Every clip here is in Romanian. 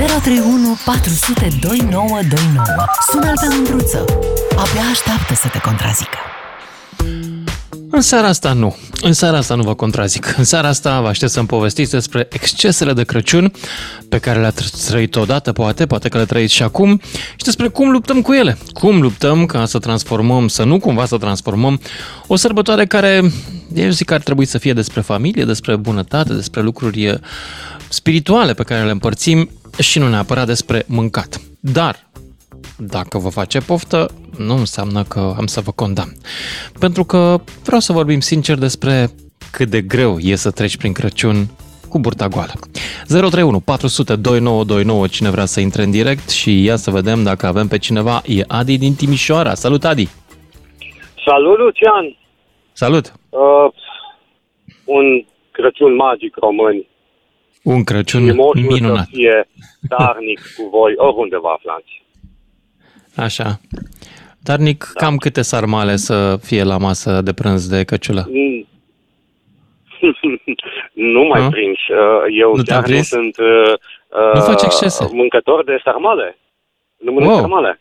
031 400 2929. Sună-l pe Mândruță. Abia așteaptă să te contrazică. În seara asta nu. În seara asta nu vă contrazic. În seara asta vă aștept să-mi povestiți despre excesele de Crăciun pe care le-ați trăit odată, poate, poate că le trăiți și acum, și despre cum luptăm cu ele. Cum luptăm ca să transformăm, să nu cumva să transformăm o sărbătoare care, eu zic că ar trebui să fie despre familie, despre bunătate, despre lucruri eh, spirituale pe care le împărțim și nu neapărat despre mâncat. Dar, dacă vă face poftă, nu înseamnă că am să vă condamn. Pentru că vreau să vorbim sincer despre cât de greu e să treci prin Crăciun cu burta goală. 031 400 2929 cine vrea să intre în direct și ia să vedem dacă avem pe cineva. E Adi din Timișoara. Salut, Adi! Salut, Lucian! Salut! Uh, un Crăciun magic român. Un Crăciun Și moșul minunat. să fie darnic cu voi, oriunde vă aflați. Așa. Darnic, da. cam câte sarmale să fie la masă de prânz de căciulă? Mm. nu mai Nu? prinși. Uh, Eu Nu te-am chiar nu prins? sunt uh, Nu uh, faci excese. mâncător de sarmale. Nu mănânc Wow. sarmale.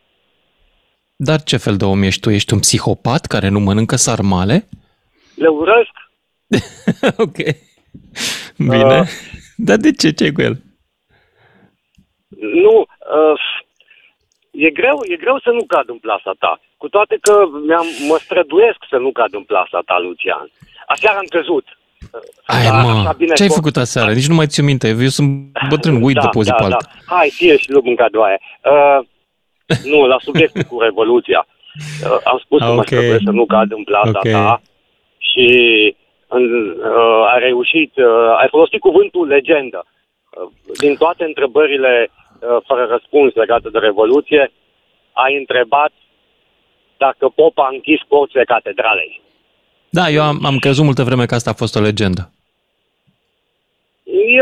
Dar ce fel de om ești tu? Ești un psihopat care nu mănâncă sarmale? Le urăsc. ok. Bine. Uh. Dar de ce? ce cu el? Nu, uh, e greu, e greu să nu cad în plasa ta. Cu toate că mi-am, mă străduiesc să nu cad în plasa ta, Lucian. Aseară am căzut. Ai, Da, mă, așa bine ce ai scos- făcut aseară? Nici nu mai ți-o minte. Eu sunt bătrân, uit de pe o zi da, pe da. alta. Hai, fie și lu mâncadoaie. Uh, nu, la subiectul cu Revoluția. Uh, am spus Ah, că mă ok. străduiesc să nu cad în plasa Ok. ta și în, uh, ai reușit, uh, ai folosit cuvântul legendă. Uh, din toate întrebările uh, fără răspuns legate de Revoluție, ai întrebat dacă popa a închis porțile catedralei. Da, eu am, am crezut multă vreme că asta a fost o legendă.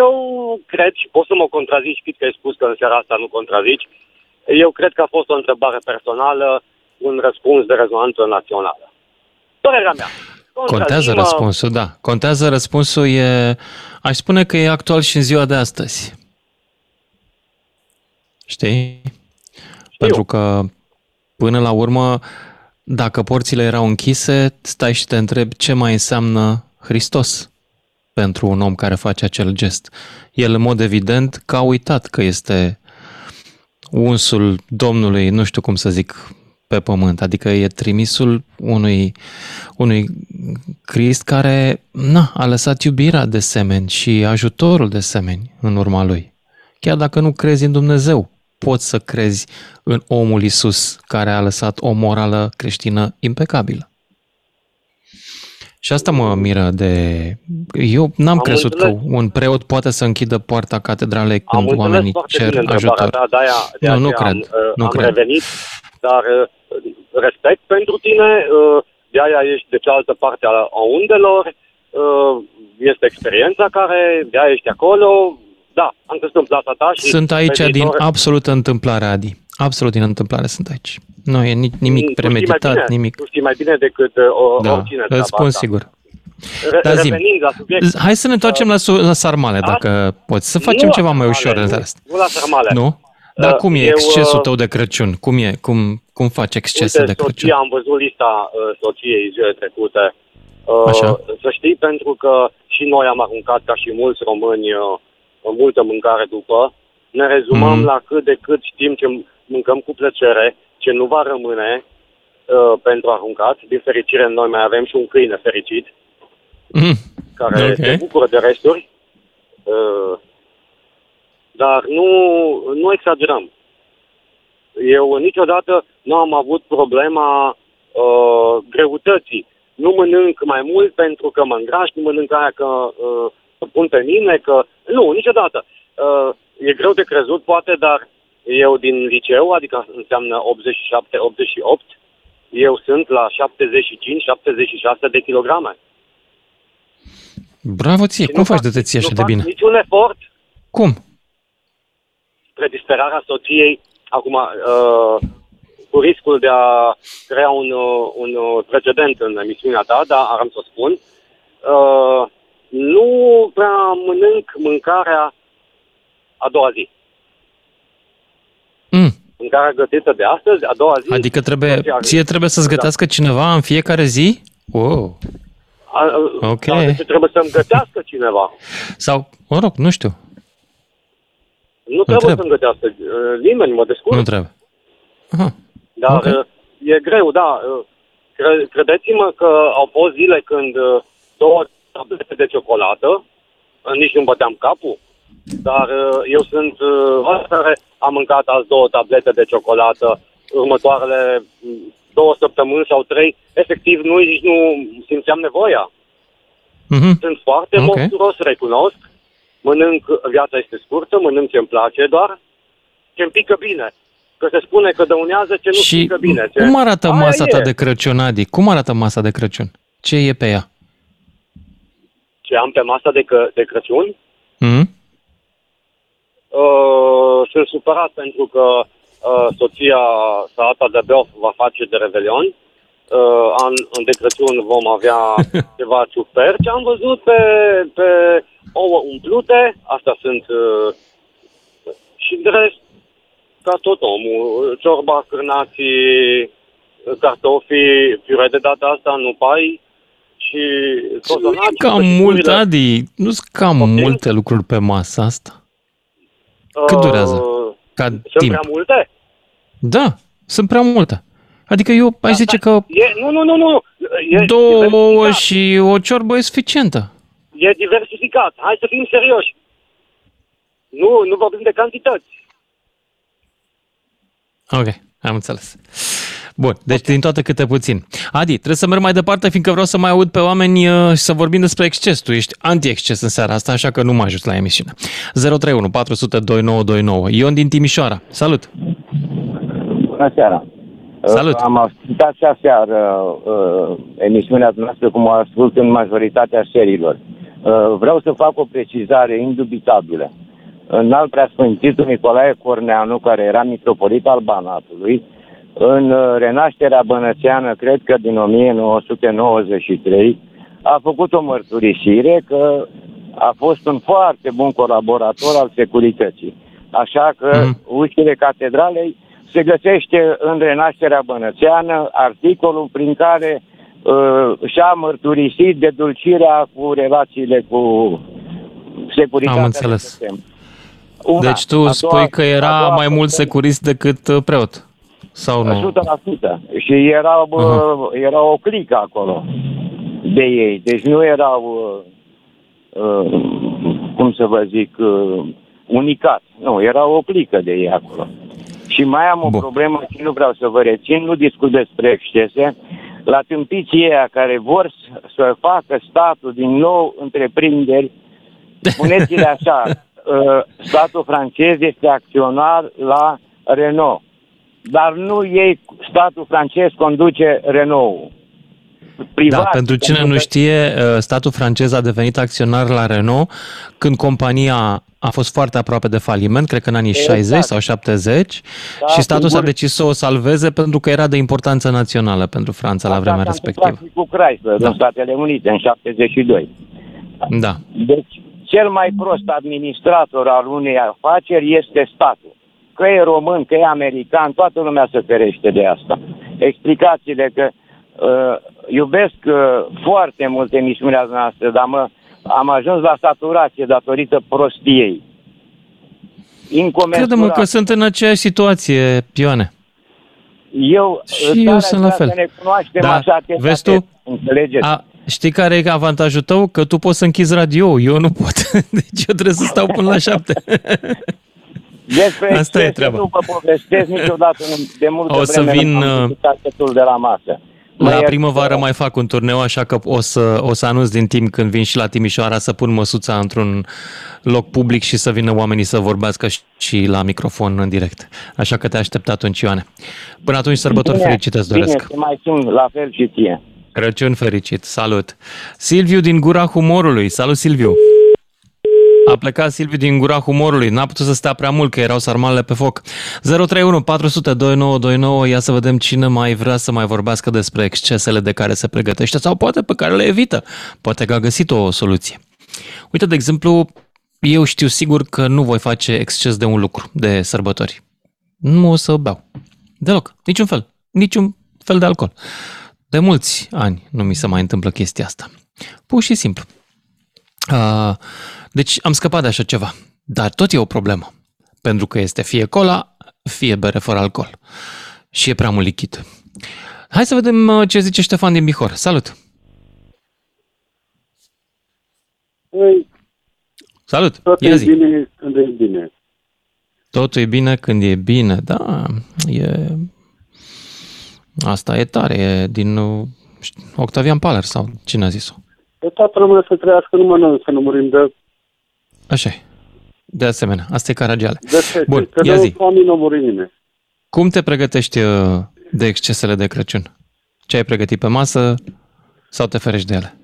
Eu cred, și poți să mă contrazici, chit că ai spus că în seara asta nu contrazici, eu cred că a fost o întrebare personală, un răspuns de rezonanță națională. Părerea mea. Contează Contrazi-mă, răspunsul, da. Contează răspunsul, e, aș spune că e actual și în ziua de astăzi. Știi? Pentru că, până la urmă, dacă porțile erau închise, stai și te întrebi ce mai înseamnă Hristos pentru un om care face acel gest. El, în mod evident, că a uitat că este unsul Domnului, nu știu cum să zic, pe pământ. Adică e trimisul unui, unui Crist care na, a lăsat iubirea de semeni și ajutorul de semeni în urma lui. Chiar dacă nu crezi în Dumnezeu, poți să crezi în omul Isus care a lăsat o morală creștină impecabilă. Și asta mă miră de... Eu n-am Am crezut înțeles. că un preot poate să închidă poarta catedralei Am când înțeles oamenii foarte cer bine întrebarea ajutor. ta, de-aia, de Nu, nu aceea cred, am, uh, nu am cred. revenit, dar uh, respect pentru tine, uh, de-aia ești de cealaltă parte a, a undelor, uh, este experiența care, de-aia ești acolo, da, am crezut în plasa ta și... Sunt aici pe din viitor- absolută întâmplare, Adi. Absolut din întâmplare sunt aici. Nu e ni- Tu nimic știi mai premeditat, bine, nimic. Tu știi mai bine decât uh, o, Da, oricine treaba îți spun asta. sigur. Re- Dar zi Revenind la subiect, Hai să ne întoarcem la, su- la sarmale, Da? dacă poți. Să facem nu ceva la mai sarmale, ușor în nu, seara asta. Nu la sarmale. Nu? Dar Uh, cum e eu, excesul uh, tău de Crăciun? Cum e? Cum, cum faci excese Uite, de Crăciun? soția, am văzut lista uh, soției zile trecute. Uh, Așa. Să știi, pentru că și noi am aruncat, ca și mulți români, uh, multă mâncare după. Ne rezumăm Mhm. la cât de cât știm ce mâncăm cu plăcere, ce nu va rămâne uh, pentru aruncat. Din fericire, noi mai avem și un câine fericit, Mm, care Ok. se bucură de resturi. Uh, dar nu, nu exagerăm. Eu niciodată nu am avut problema uh, greutății. Nu mănânc mai mult pentru că mă îngraș, nu mănânc aia că uh, pun pe mine, că... Nu, niciodată. Uh, e greu de crezut, poate, dar eu din liceu, adică înseamnă 87-88, eu sunt la 75-76 de kilograme. Bravo ție, Și cum nu faci fac- de te ții așa nu de fac bine? niciun efort Cum? Spre disperarea soției, acum, uh, cu riscul de a crea un, uh, un uh, precedent în emisiunea ta, dar am să o spun, uh, nu prea mănânc mâncarea a doua zi. mâncarea gătită de astăzi, a doua zi... Adică trebuie, Social. ție trebuie să-ți Da. gătească cineva în fiecare zi? Wow. A, a, Ok. Da, deci trebuie să-mi gătească cineva. Sau, mă rog, nu știu, Nu trebuie Întreb. să-mi gătească uh, nimeni, mă descurc. nu trebuie. Aha. Dar Ok. uh, e greu, da. uh, Cre- credeți-mă că au fost zile când uh, două tablete de ciocolată, uh, nici nu băteam capul, dar uh, eu sunt uh, ăla care a mâncat azi două tablete de ciocolată următoarele mm, două săptămâni sau trei, efectiv nu, nici nu simțeam nevoia. Mhm. Sunt foarte Ok. okay. monstruos, recunosc. Mănânc, viața este scurtă, mănânc ce-mi place doar, ce-mi pică bine. Că se spune că dăunează ce nu Și pică bine. Ce... cum arată Aia masa ta e. de Crăciun, Adi? Cum arată masa de Crăciun? Ce e pe ea? Ce am pe masa de, că, de Crăciun? Mhm. Uh, sunt supărat pentru că uh, soția salata de beof va face de Revelion. Uh, an, în de Crăciun vom avea ceva ciuperci. Am văzut pe, pe ouă umplute. Astea sunt... Uh, și de rest, ca tot omul, ciorba, cârnații, cartofii, piure de data asta, nu pai și Nu e cozonaci. cam prăjiturile. mult, Adi. Nu sunt cam Ok. multe lucruri pe masa asta. Cât durează? Uh, Ca Sunt timp. prea multe? Da, sunt prea multe. Adică eu aș zice că E, nu, nu, nu, nu. E două ouă diversificat. și o ciorbă e suficientă. E diversificat. Hai să fim serioși. Nu, nu vorbim de cantități. Ok, am înțeles. Bun, deci din toate câte puțin. Adi, trebuie să merg mai departe, fiindcă vreau să mai aud pe oameni uh, și să vorbim despre exces. Tu ești anti-exces în seara asta, așa că nu mă ajut la emisiune. 031 400 2929. Ion din Timișoara. Salut! Bună seara! Salut. Uh, Am ascultat și aseară uh, emisiunea dumneavoastră cum o ascult în majoritatea seriilor. Uh, vreau să fac o precizare indubitabilă. În al preasfântitul Nicolae Corneanu, care era mitropolit al Banatului, în uh, renașterea bănățeană, cred că din 1993, a făcut o mărturisire că a fost un foarte bun colaborator al securității. Așa că Mhm. ușile catedralei se găsește în renașterea bănățeană articolul prin care uh, și-a mărturisit de dulcirea cu relațiile cu securitatea. Am înțeles. de sistem. Una. Deci tu A doua- spui că a era doua mai mult chestiune- securist decât uh, preot. Sau nu? 100%. Și era, uh, era o clică acolo de ei. Deci nu erau, uh, uh, cum să vă zic, uh, unicat. Nu, era o clică de ei acolo. Și mai am o Bun. problemă și nu vreau să vă rețin, nu discut despre excese. La tâmpiții ăia care vor să- să facă statul din nou întreprinderi, spuneți-le așa, uh, statul francez este acționar la Renault, dar nu ei, statul francez conduce Renault. Privat, Da, pentru cine nu că- știe, uh, statul francez a devenit acționar la Renault când compania a fost foarte aproape de faliment, cred că în anii Exact. 60 sau 70, Da, și statul s-a sigur. decis să o salveze pentru că era de importanță națională pentru Franța la Asta vremea s-a întâmplat respectivă. și cu Chrysler Da. în Statele Unite în 72. Da. Deci, cel mai prost administrator al unei afaceri este statul. Că e român, că e american, toată lumea se ferește de asta. Explicațiile că uh, iubesc uh, foarte mult emisiunea noastră, dar mă, am ajuns la saturație datorită prostiei. Incomensurabil. Crede-mă că sunt în aceeași situație, Ioane. Eu, Și tare eu sunt la vrea fel. Să ne cunoaștem Da, așa tete vezi a tu? tete, Înțelegeți? A, știi care e avantajul tău? Că tu poți să închizi radio, eu nu pot. Deci eu trebuie să stau până la șapte. Despre Asta e excese treaba. Nu vă povestesc niciodată nu- de multă O să vreme vin, nu am uh, discutat totul de la masă. Mă La iert- primăvară mai fac un turneu, așa că o să, o să anunț din timp când vin și la Timișoara să pun măsuța într-un loc public și să vină oamenii să vorbească și- și la microfon în direct. Așa că te aștept atunci, Ioane. Până atunci, sărbători Bine, fericite îți Bine, doresc. să mai sun la fel și ție. Crăciun fericit, salut! Silviu din Gura Humorului, salut Silviu! A plecat Silviu din Gura Humorului, n-a putut să stea prea mult, că erau sarmalele pe foc. 031 400 2929, ia să vedem cine mai vrea să mai vorbească despre excesele de care se pregătește sau poate pe care le evită. Poate că a găsit o soluție. Uite, de exemplu, eu știu sigur că nu voi face exces de un lucru de sărbători. nu o să beau. Deloc. Niciun fel. Niciun fel de alcool. De mulți ani nu mi se mai întâmplă chestia asta. Pur și simplu. Uh, deci am scăpat de așa ceva. Dar tot e o problemă. Pentru că este fie cola, fie bere fără alcool. Și e prea mult lichid. Hai să vedem uh, ce zice Ștefan din Bihor. Salut! Păi, Salut! tot Ia e zi. bine când e bine. Totul e bine când e bine, da, e... Asta e tare, e din uh, Octavian Paler sau cine a zis-o? Pe toată lumea să trăiască numai noi, să nu murim de, Așa e. De asemenea, asta e Caragiale. de sete. Bun, că ia de zi. foame nu muri nimeni. Cum te pregătești uh, de excesele de Crăciun? Ce ai pregătit pe masă sau te ferești de ele?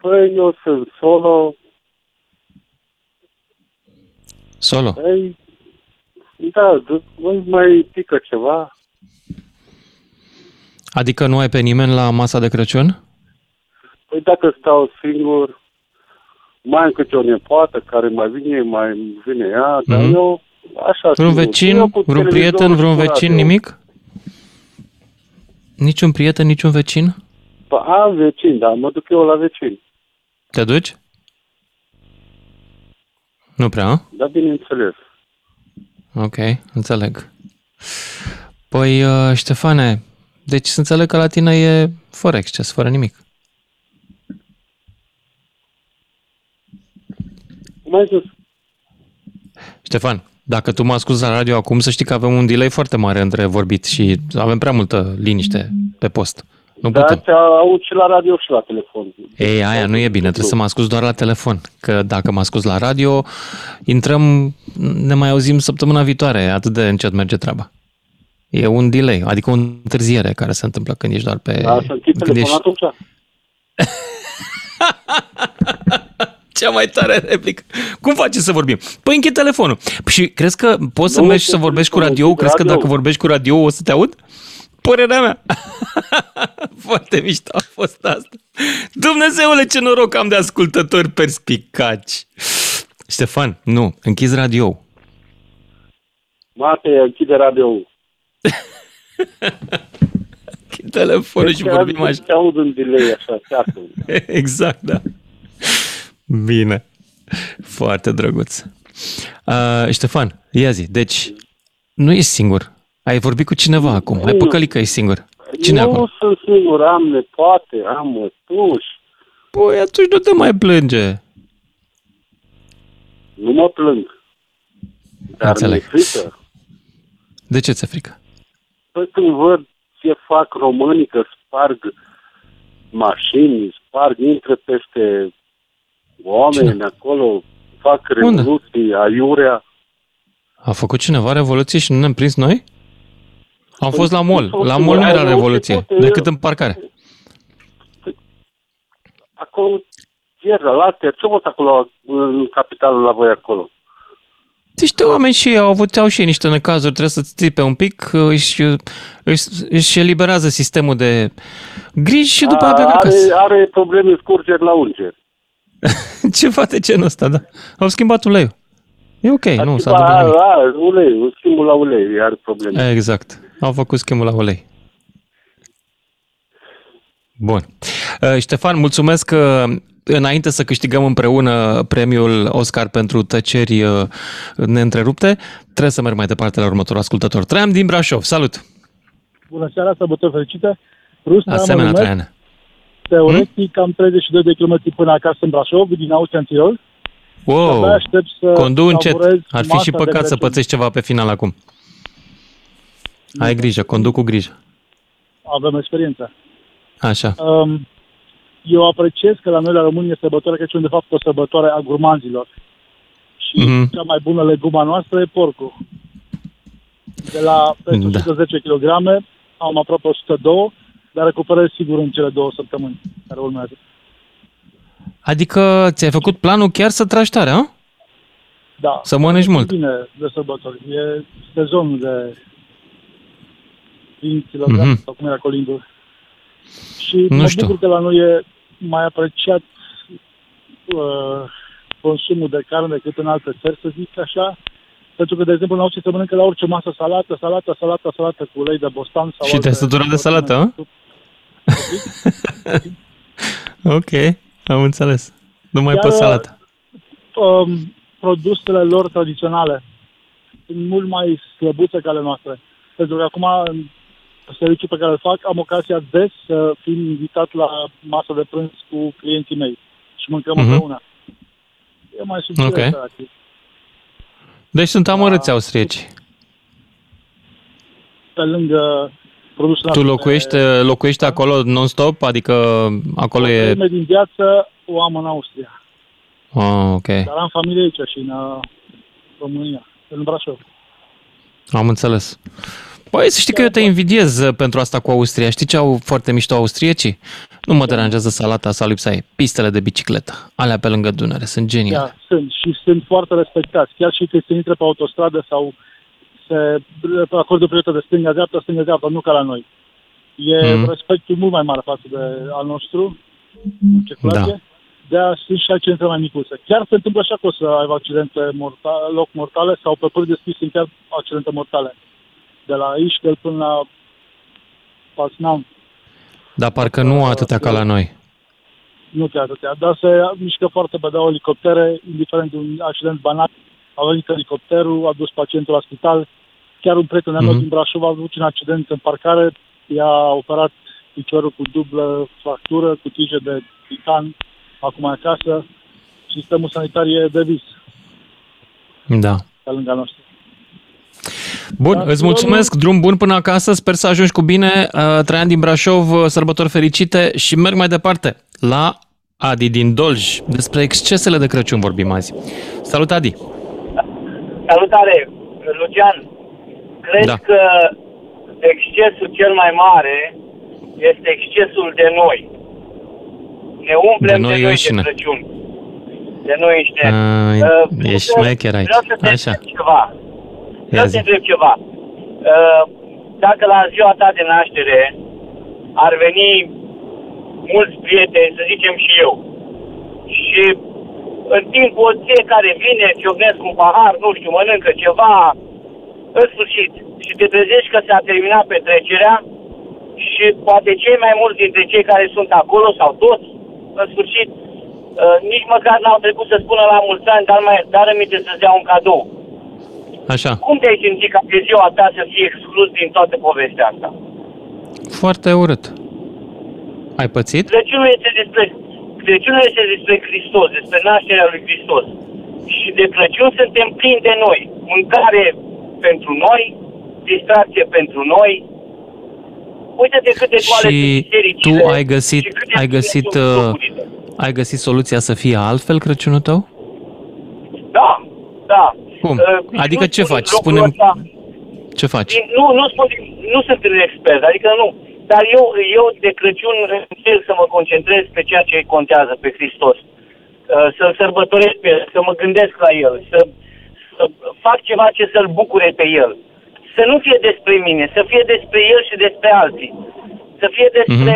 Păi, eu sunt solo, Solo? păi, da, d- voi mai pică ceva. Adică nu ai pe nimeni la masa de Crăciun? Păi dacă stau singur, mai am câte o nepoată care mai vine, mai vine ea, dar Mhm. eu așa Vreun singur. vecin, Eu cu vreun televizorul prieten, și vreun cu vecin, radio. nimic? Niciun prieten, niciun vecin? Păi, am vecin, dar mă duc eu la vecin. Te duci? Nu prea, a? Dar bineînțeles. Ok, înțeleg. Păi, uh, Ștefane, deci să înțeleg că la tine e fără exces, fără nimic. Cum ai zis? Ștefan, dacă tu mă asculti la radio acum, să știi că avem un delay foarte mare între vorbit și avem prea multă liniște pe post. Nu Da, putem. te aud și la radio și la telefon. Ei, aia nu e bine, trebuie să mă asculti doar la telefon. Că dacă mă asculti la radio, intrăm, ne mai auzim săptămâna viitoare, atât de încet merge treaba. E un delay, adică o întârziere care se întâmplă când ești doar pe... Da, să închid când telefonul atunci? Cea mai tare replică. Cum faci să vorbim? Păi închid telefonul. Și crezi că poți să Nu, mergi și să închid vorbești cu telefonul, radio? închid Crezi că radio. dacă vorbești cu radio o să te aud? Părerea mea. Foarte mișto a fost asta. Dumnezeule, ce noroc am de ascultători perspicaci. Ștefan, nu, închizi radio. Mate, închide radio Închid telefonul și vorbim așa. Te aud în delay așa, teatru. Exact, da. Bine. Foarte drăguț. Uh, Ștefan, ia zi, deci nu ești singur. Ai vorbit cu cineva acum. Ai păcălit că ești singur. Cine nu acolo? sunt singur, am nepoate, am mătuși. Păi atunci nu te mai plânge. Nu mă plâng. Dar Înțeleg. mi-e frică. De ce ți-e frică? Păi când văd ce fac românii, că sparg mașini, sparg, intră peste oameni Cine? acolo, fac Unde? revoluții, aiurea. A făcut cineva revoluție și nu ne-am prins noi? Am fost la mol. Păi, La mol nu era Revoluție revoluție, poate- decât în parcare. Acolo, Tierra, Later, ce mult acolo în capitalul la voi acolo? Niște oameni și ei au avut au și ei niște necazuri, trebuie să țipe un pic, își, își, își eliberează sistemul de griji și după aia pleacă are, acasă. are probleme scurgeri la ungeri. Ceva de genul ăsta, da. Au schimbat uleiul. E ok, nu s-a a, întâmplat nimic. a, ulei, un schimbul la ulei, are probleme. Exact. Au făcut schimbul la ulei. Bun. Uh, Ștefan, mulțumesc că înainte să câștigăm împreună premiul Oscar pentru tăceri uh, neîntrerupte, trebuie să merg mai departe la următorul ascultător. Traian din Brașov, salut! Bună seara, sărbători fericite. Rusna, Asemenea, mă numesc. Traian. Teoretic am 32 de km până acasă în Brașov, din Austria în Tirol. Wow! Abia aștept să Condu încet. savurez Ar fi masa și de păcat să Crăciun. pățești ceva pe final acum. Ai grijă, conduc cu grijă. Avem experiență. Așa. Um, eu apreciez că la noi la români este sărbătoarea Crăciun, de fapt o sărbătoare a gurmanzilor. Și Mhm. cea mai bună leguma noastră e porcul. De la peste Da. 110 kg am aproape 102, dar recuperez sigur în cele două săptămâni care urmează. Adică ți-ai făcut planul chiar să tragi tare, a? Da. Să mănânci mult. Bine de sărbători. E sezonul de 5 kg Mhm. sau cum era colindul. Și Nu mă știu. bucur că la noi e mai apreciat uh, consumul de carne decât în alte țări, să zic așa. Pentru că, de exemplu, în Austria se mănâncă la orice masă salată, salată, salată, salată cu ulei de bostan sau Și te-ai alte săturat de salată, a? ok, am înțeles. Nu mai Iar, pe salată. um, produsele lor tradiționale sunt mult mai slăbuțe ca ale noastre. Pentru că acum, în serviciul pe care îl fac, am ocazia des să fim invitat la masă de prânz cu clienții mei și mâncăm Mhm. împreună. E mai subțire Ok. okay. Deci sunt amărâți austrieci. pe lângă produsele Tu noastre. locuiești, locuiești acolo non-stop? Adică acolo O e... treime din viață o am în Austria. Ah, ok. Dar am familie aici și în uh, România, în Brașov. Am înțeles. Păi, să știi că eu te invidiez uh, pentru asta cu Austria. Știi ce au foarte mișto austriecii? Nu mă deranjează salata sau lipsa ei. Pistele de bicicletă. Alea pe lângă Dunăre. Sunt geniale. Da, sunt și sunt foarte respectați. Chiar și când se intră pe autostradă sau se acordă prioritate de stânga-dreapta, stânga-dreapta, nu ca la noi. E Mhm. respectul mult mai mare față de al nostru în circulație. Da. De-aia sunt și accidente mai micuțe. Chiar se întâmplă așa că o să aibă accidente mortale, loc mortale sau pe păr deschis sunt chiar accidente mortale. De la Ischgl până la Pasnam. Dar parcă nu atâtea ca la noi. Nu chiar atâtea, dar se mișcă foarte pe dau elicoptere, indiferent de un accident banal. A venit elicopterul, a dus pacientul la spital. Chiar un prieten al meu Mhm. din Brașov a avut un accident în parcare, i-a operat piciorul cu dublă fractură, cu tije de titan, acum e acasă. Sistemul sanitar e de vis Da. pe lângă noastră. Bun, Dar îți eu mulțumesc, drum bun până acasă, sper să ajungi cu bine, uh, Traian din Brașov, uh, sărbători fericite și merg mai departe la Adi din Dolj. Despre excesele de Crăciun vorbim azi. Salut, Adi! Salutare, Lucian. Cred Da. că excesul cel mai mare este excesul de noi. Ne umplem De de noi noi, înșine. de Crăciun. De noi înșine. Ai, Uh, ești vreau- șmecher aici. Vreau să te Așa. întreb ceva. Ia Vreau să zi. te întreb ceva. Uh, Dacă la ziua ta de naștere ar veni mulți prieteni, să zicem și eu, și în timpul fiecare vine, ciocnesc un pahar, nu știu, mănâncă ceva, în sfârșit, și te trezești că s-a terminat petrecerea și poate cei mai mulți dintre cei care sunt acolo, sau toți, în sfârșit, uh, nici măcar n-au trecut să spună la mulți ani, dar, mai, dar aminte să-ți dea un cadou. Așa, Cum te-ai simțit ca de ziua ta să fii exclus din toată povestea asta? foarte urât. Ai pățit? Crăciunul este despre, Crăciunul este despre Hristos, despre nașterea lui Hristos. Și de Crăciun suntem plini de noi. Mâncare pentru noi, distracție pentru noi. Uite-te câte toalete Și bisericile tu ai găsit, și câte ai zile găsit, sunt uh, locurile. ai găsit soluția să fie altfel Crăciunul tău? Da, da. Cum? Uh, Adică nu ce spun faci? lucrul Spune-mi- ăsta. Ce faci? Nu, nu spun, nu sunt un expert, adică nu. Dar eu, eu de Crăciun încerc să mă concentrez pe ceea ce contează, pe Hristos. Uh, Să-L sărbătoresc pe El, să mă gândesc la El, să, să fac ceva ce să-L bucure pe El. Să nu fie despre mine, să fie despre El și despre alții. Să fie despre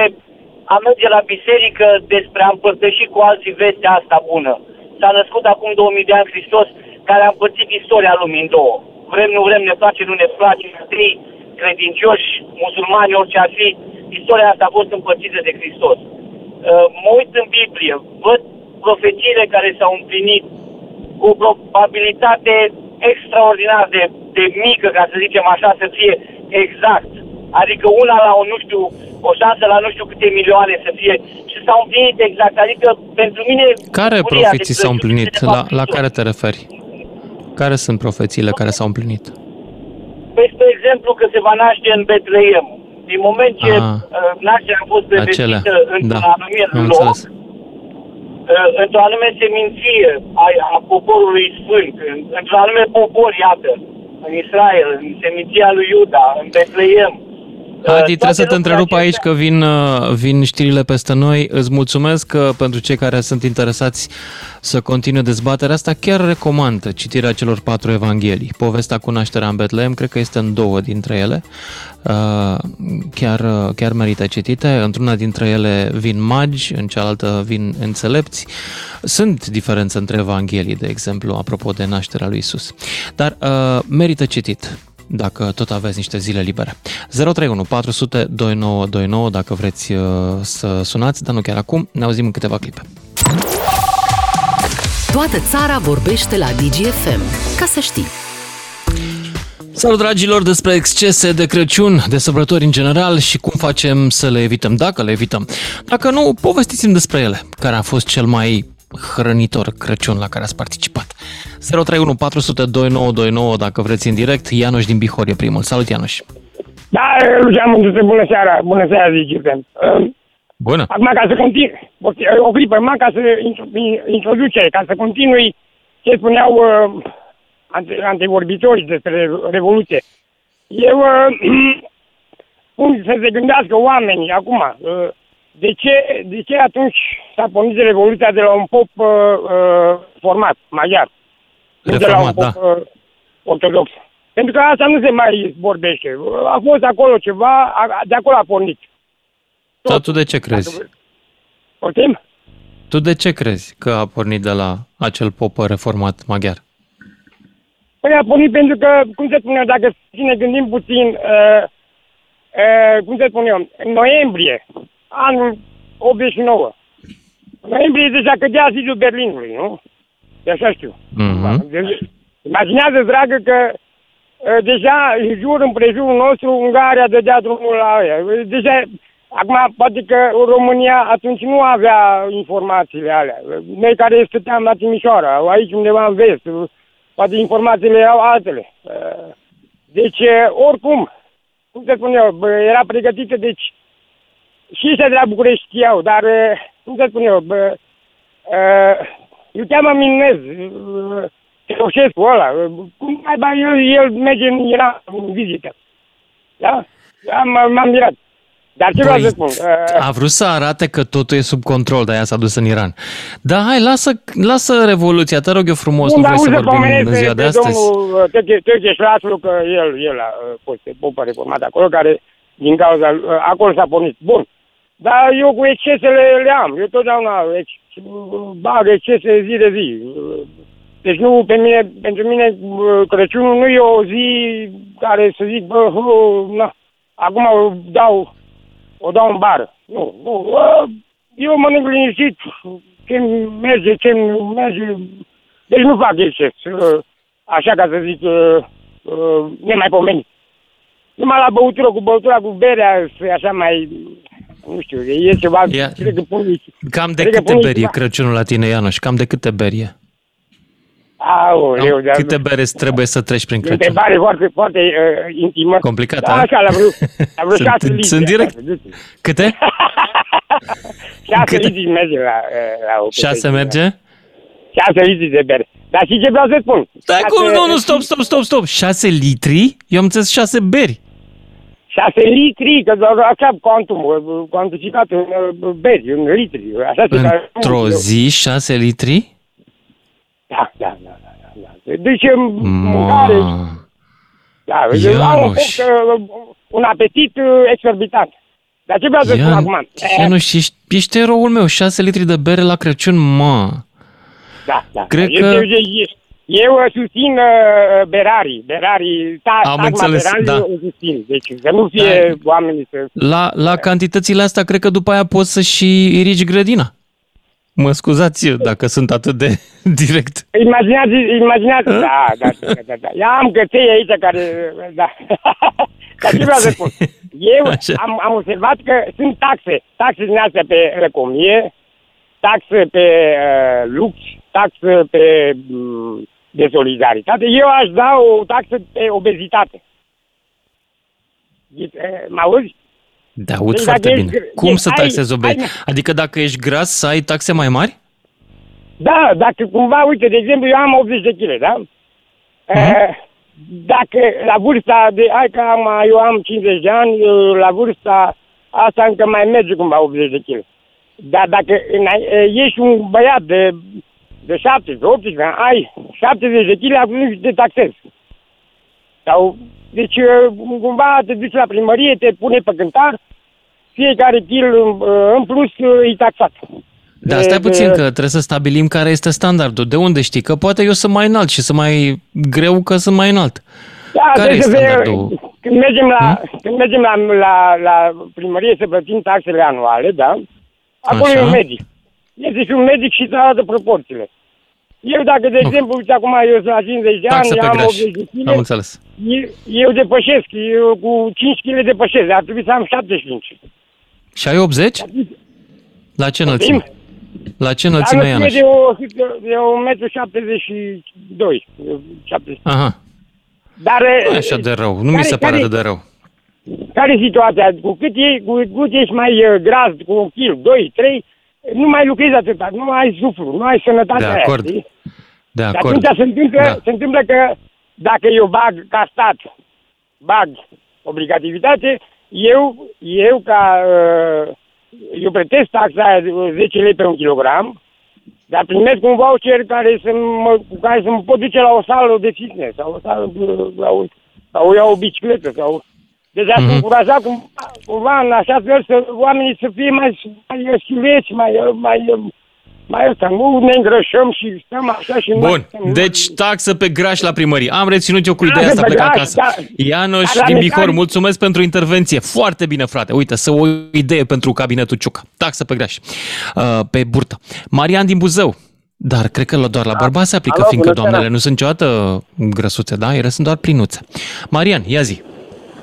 a merge la biserică, despre a împărtăși cu alții vestea asta bună. S-a născut acum 2000 de ani Hristos, care a împărțit istoria lumii în două. Vrem, nu vrem, ne place, nu ne place, atei, credincioși, musulmani, orice ar fi, istoria asta a fost împărțită de Hristos. Uh, Mă uit în Biblie, văd profețiile care s-au împlinit cu o probabilitate extraordinar de, de mică, ca să zicem așa, să fie exact. Adică una la o, nu știu, o șansă la nu știu câte milioane să fie și s-au împlinit exact. Adică pentru mine... Care bucuria profeții de s-au Crăciun împlinit? este de fapt La, la Hristos. care te referi? Care sunt profețiile care s-au împlinit? Păi, spre exemplu, că se va naște în Betleem. Din moment ce Ah. uh, nașterea a fost Acelea. prevestită într-un Da, anumit am loc, înțeles. uh, într-o anume seminție a, a poporului sfânt, în- într-un anume popor, iată, în Israel, în seminția lui Iuda, în Betleem. Adi, trebuie să te întrerup aici că vin, uh, vin știrile peste noi. Îți mulțumesc că pentru cei care sunt interesați să continue dezbaterea asta, chiar recomand citirea celor patru evanghelii. Povestea cu nașterea în Betlehem, cred că este în două dintre ele. Uh, Chiar, uh, chiar merită citite. Într-una dintre ele vin magi, în cealaltă vin înțelepți. Sunt diferențe între evanghelii, de exemplu, apropo de nașterea lui Isus. Dar uh, merită citit dacă tot aveți niște zile libere. 031 400 2929 dacă vreți uh, să sunați, dar nu chiar acum. Ne auzim în câteva clipe. Toată țara vorbește la DGFM. Ca să știi. Salut dragilor despre excese de Crăciun, de sărbători în general și cum facem să le evităm, dacă le evităm. Dacă nu, povestiți-mi despre ele, care a fost cel mai hrănitor Crăciun la care ați participat. 031 400 2929 dacă vreți în direct, Ianoș din Bihor e primul. Salut Ianoș! Da, Lucian Mândruță, bună seara, bună seara, zicem. Bună! Acum, ca să continui, o clipă, numai ca să intro- introduce, ca să continui ce spuneau uh, ante- antevorbitorii despre Revoluție. Eu uh, pun să se gândească oamenii acum, uh, de ce, de ce atunci s-a pornit Revoluția de la un pop uh, uh, format, maghiar, nu de la un Reformat, pop uh, ortodox. Pentru că asta nu se mai vorbește. A fost acolo ceva, a, de acolo a pornit. Dar tu de ce crezi? Poftim? Tu de ce crezi că a pornit de la acel pop reformat maghiar? Păi a pornit pentru că, cum se spune, dacă ne gândim puțin, uh, uh, cum se spune eu, în noiembrie, anul 89, în noiembrie deja cădea zidul Berlinului, nu? De așa știu. Mhm. Deci, Imaginează, dragă, că uh, deja în jur împrejurul nostru Ungaria dădea drumul la aia. Deja, acum, poate că România atunci nu avea informațiile alea. Noi care stăteam la Timișoara, aici undeva în vest, poate informațiile erau altele. Uh, Deci, uh, oricum, cum se spune eu, bă, era pregătită, deci și ăștia de la București știau, dar, uh, cum se spune eu, bă, uh, eu cheamă Minez, uh, Ceaușescu ăla, uh, cum mai ba el, el merge în Iran în vizită. Da? Am, m-am mirat. Dar ce vreau să spun? Uh, A vrut să arate că totul e sub control, de aia s-a dus în Iran. Da, hai, lasă, lasă revoluția, te rog eu frumos, nu Unde vrei să auzi să vorbim pomenesc în ziua pe, de pe astăzi? domnul Tăche Șlaslu, că el, el a uh, fost pe popă reformat acolo, care din cauza, uh, acolo s-a pornit. Bun. Dar eu cu excesele le am. Eu totdeauna ex- bag excese zi de zi. Uh, Deci nu, pe mine, pentru mine uh, Crăciunul nu e o zi care să zic, bă, hu, na, acum o dau, o dau în bară. Nu, nu. uh, Eu mănânc liniștit ce merge, ce nu merge. Deci nu fac exces. uh, Așa ca să zic, uh, uh, nemaipomenit. Numai la băutură, cu băutura, cu berea, să e așa mai, nu știu, e ceva, Ia- cred că pun, Cam de cred că câte pun beri e ceva. Crăciunul la tine, Ianoș? Cam de câte beri e? Aoleu, Cam dar câte bere îți trebuie să treci prin e o Crăciun? întrebare foarte, foarte uh, intimă. Complicată, Da, a? așa, la vreo, la vreo Sunt- șase litri. sunt direct. așa, Câte? Șase Câte? litri merge la, uh, la o Șase petrecere. merge? Șase litri de bere. Dar și ce vreau să spun? Stai Șase- cum? Nu, nu, stop, stop, stop, stop. Șase litri? Eu am înțeles șase beri. Șase litri, că doar așa cuantum, uh, cuantificat în uh, beri, în litri. Așa se Într-o zi șase litri? Da, da, da. da, da, da. Deci e mâncare, Ma. da, au un, Ianuș. foc, uh, un apetit uh, exorbitant. Dar ce vreau să spun Ian, acum? Ianuș, ești, ești eroul meu. Șase litri de bere la Crăciun, mă. Da, da. Cred eu, că- Eu, eu, eu uh, susțin uh, berarii, berarii, ta, Am tagma înțeles, berarii da. o susțin. Deci să nu fie Da. oamenii să... La, la cantitățile astea, cred că după aia poți să și irici grădina. Mă scuzați eu dacă sunt atât de direct. Imaginează, imaginează, Hă? da, da, da, da, da. Eu am căței aici care, da. Dar ce vreau să spun? Eu Așa. am, am observat că sunt taxe, taxe din astea pe răcomie, taxe pe uh, lux, taxe pe um, de solidaritate. Eu aș da o taxă pe obezitate. Ghi- eh, Mă auzi? Da, aud Deci foarte dacă bine. ești- Cum ești- să ai- taxezi obezi? ai- Adică dacă ești gras, să ai taxe mai mari? Da, dacă cumva, uite, de exemplu, eu am 80 de kg, da? Mhm. Uh, dacă la vârsta de, hai că am, eu am 50 de ani, uh, la vârsta asta încă mai merge cumva 80 de kg. Dar dacă îna- uh, ești un băiat de, de 17, 18 ani, ai 70 de kg, atunci te taxezi. Sau, deci uh, cumva te duci la primărie, te pune pe cântar, fiecare kil uh, în plus uh, e taxat. Dar De- stai de- puțin că trebuie să stabilim care este standardul. De unde știi? Că poate eu sunt mai înalt și sunt mai greu că sunt mai înalt. Da, Care trebuie e să fie- standardul? Când mergem, la, când mergem la, la, la primărie să plătim taxele anuale, da? Acolo Așa. e un medic. Este și un medic și îți arată proporțiile. Eu dacă, de Ok. exemplu, uite acum eu sunt la 50 de Taxă ani, pe am greș. 80 de kg, Am înțeles. eu, eu depășesc, eu cu 5 kg depășesc, ar trebui să am 75. Și ai 80? La ce înălțime? La ce înălțime e, Dar Anaș? de, o, de 1,72 m. 70. Aha, Dar, nu e așa de rău. Nu mi care- se pare care- atât de rău. Care e situația? Cu cât, e, cu cât ești mai uh, gras, cu un kil, 2, 3, nu mai lucrezi atâta, nu mai ai suflu, nu ai sănătatea De aia, acord. știi? De Și acord. atunci se întâmplă, Da. se întâmplă că dacă eu bag ca stat, bag obligativitate, eu, eu ca, uh, eu plătesc taxa aia de 10 lei pe un kilogram, dar primesc un voucher care să mă, cu care să mă pot duce la o sală de fitness sau o sală, uh, la o, sau o iau o bicicletă sau... Deci aș Mhm. încuraja cum, cumva în așa fel să oamenii să fie mai, mai schileți, mai, mai, mai ăsta, nu ne îngrășăm și stăm așa și nu mai Bun, stăm- deci taxă pe graș la primărie. Am reținut eu cu Taxă ideea asta, pe plec graș, acasă. da. Ianoș Dar la din Bihor, mecanic- mulțumesc pentru intervenție. Foarte bine, frate. Uite, să o idee pentru cabinetul Ciuca. Taxă pe graș. Uh, pe burtă. Marian din Buzău. Dar cred că doar la bărbați se aplică, Alo, fiindcă bună seara. doamnele nu sunt niciodată grăsuțe, da? Ele sunt doar plinuțe. Marian, ia zi.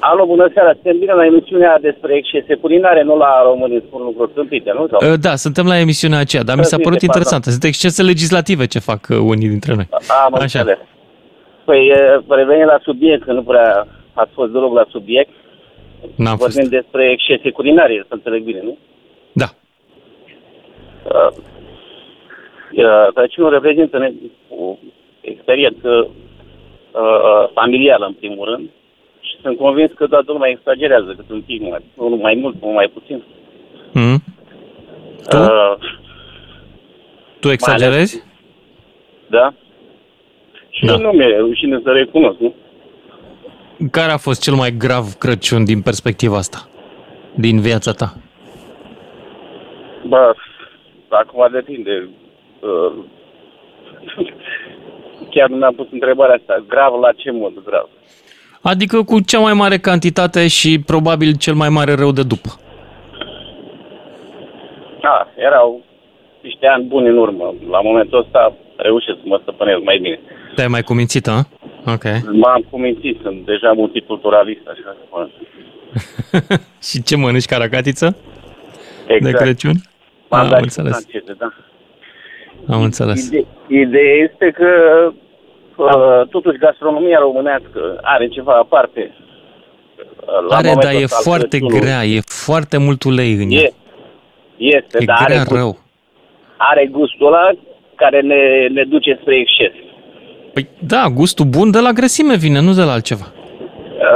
Alo, bună seara. Suntem bine la emisiunea despre excese culinare, nu la români spun lucruri tâmpite, nu? Sau? Uh, Da, suntem la emisiunea aceea, dar mi s-a Bine, părut pardon. interesantă. Sunt excese legislative ce fac uh, unii dintre noi. Am Așa. înțeles. Păi, e, revenim la subiect, că nu prea ați fost deloc la subiect. N-am fost. Vorbim despre excese culinare, să înțeleg bine, nu? Da. Uh, uh, Crăciunul reprezintă ne- o experiență uh, familială, în primul rând. Și sunt convins că toată lumea exagerează cât un pic, mai, unul mai mult, unul mai puțin. Mm? Tu? Uh, Tu exagerezi? da? Și Da. nu mi-e rușine să recunosc, nu? Care a fost cel mai grav Crăciun din perspectiva asta? Din viața ta? Bă, acum depinde. Uh, chiar nu mi-am pus întrebarea asta. Grav la ce mod grav? Adică cu cea mai mare cantitate și probabil cel mai mare rău de după. Da, erau niște ani buni în urmă. La momentul ăsta reușesc să mă stăpânesc mai bine. Te-ai mai cumințit, a? Ok. M-am cumințit, sunt deja multiculturalist, așa. și ce mănânci, caracatiță? Exact. De Crăciun? M-am am dat și înțeles. franceze, da. Am înțeles. Ide- ideea este că uh, totuși gastronomia românească are ceva aparte. Uh, La Are, momentul dar e ăsta al foarte Crăciunului. grea, e foarte mult ulei în ea. E, este, E dar are, grea gust, rău. are gustul ăla care ne, ne duce spre exces. Păi da, gustul bun de la grăsime vine, nu de la altceva.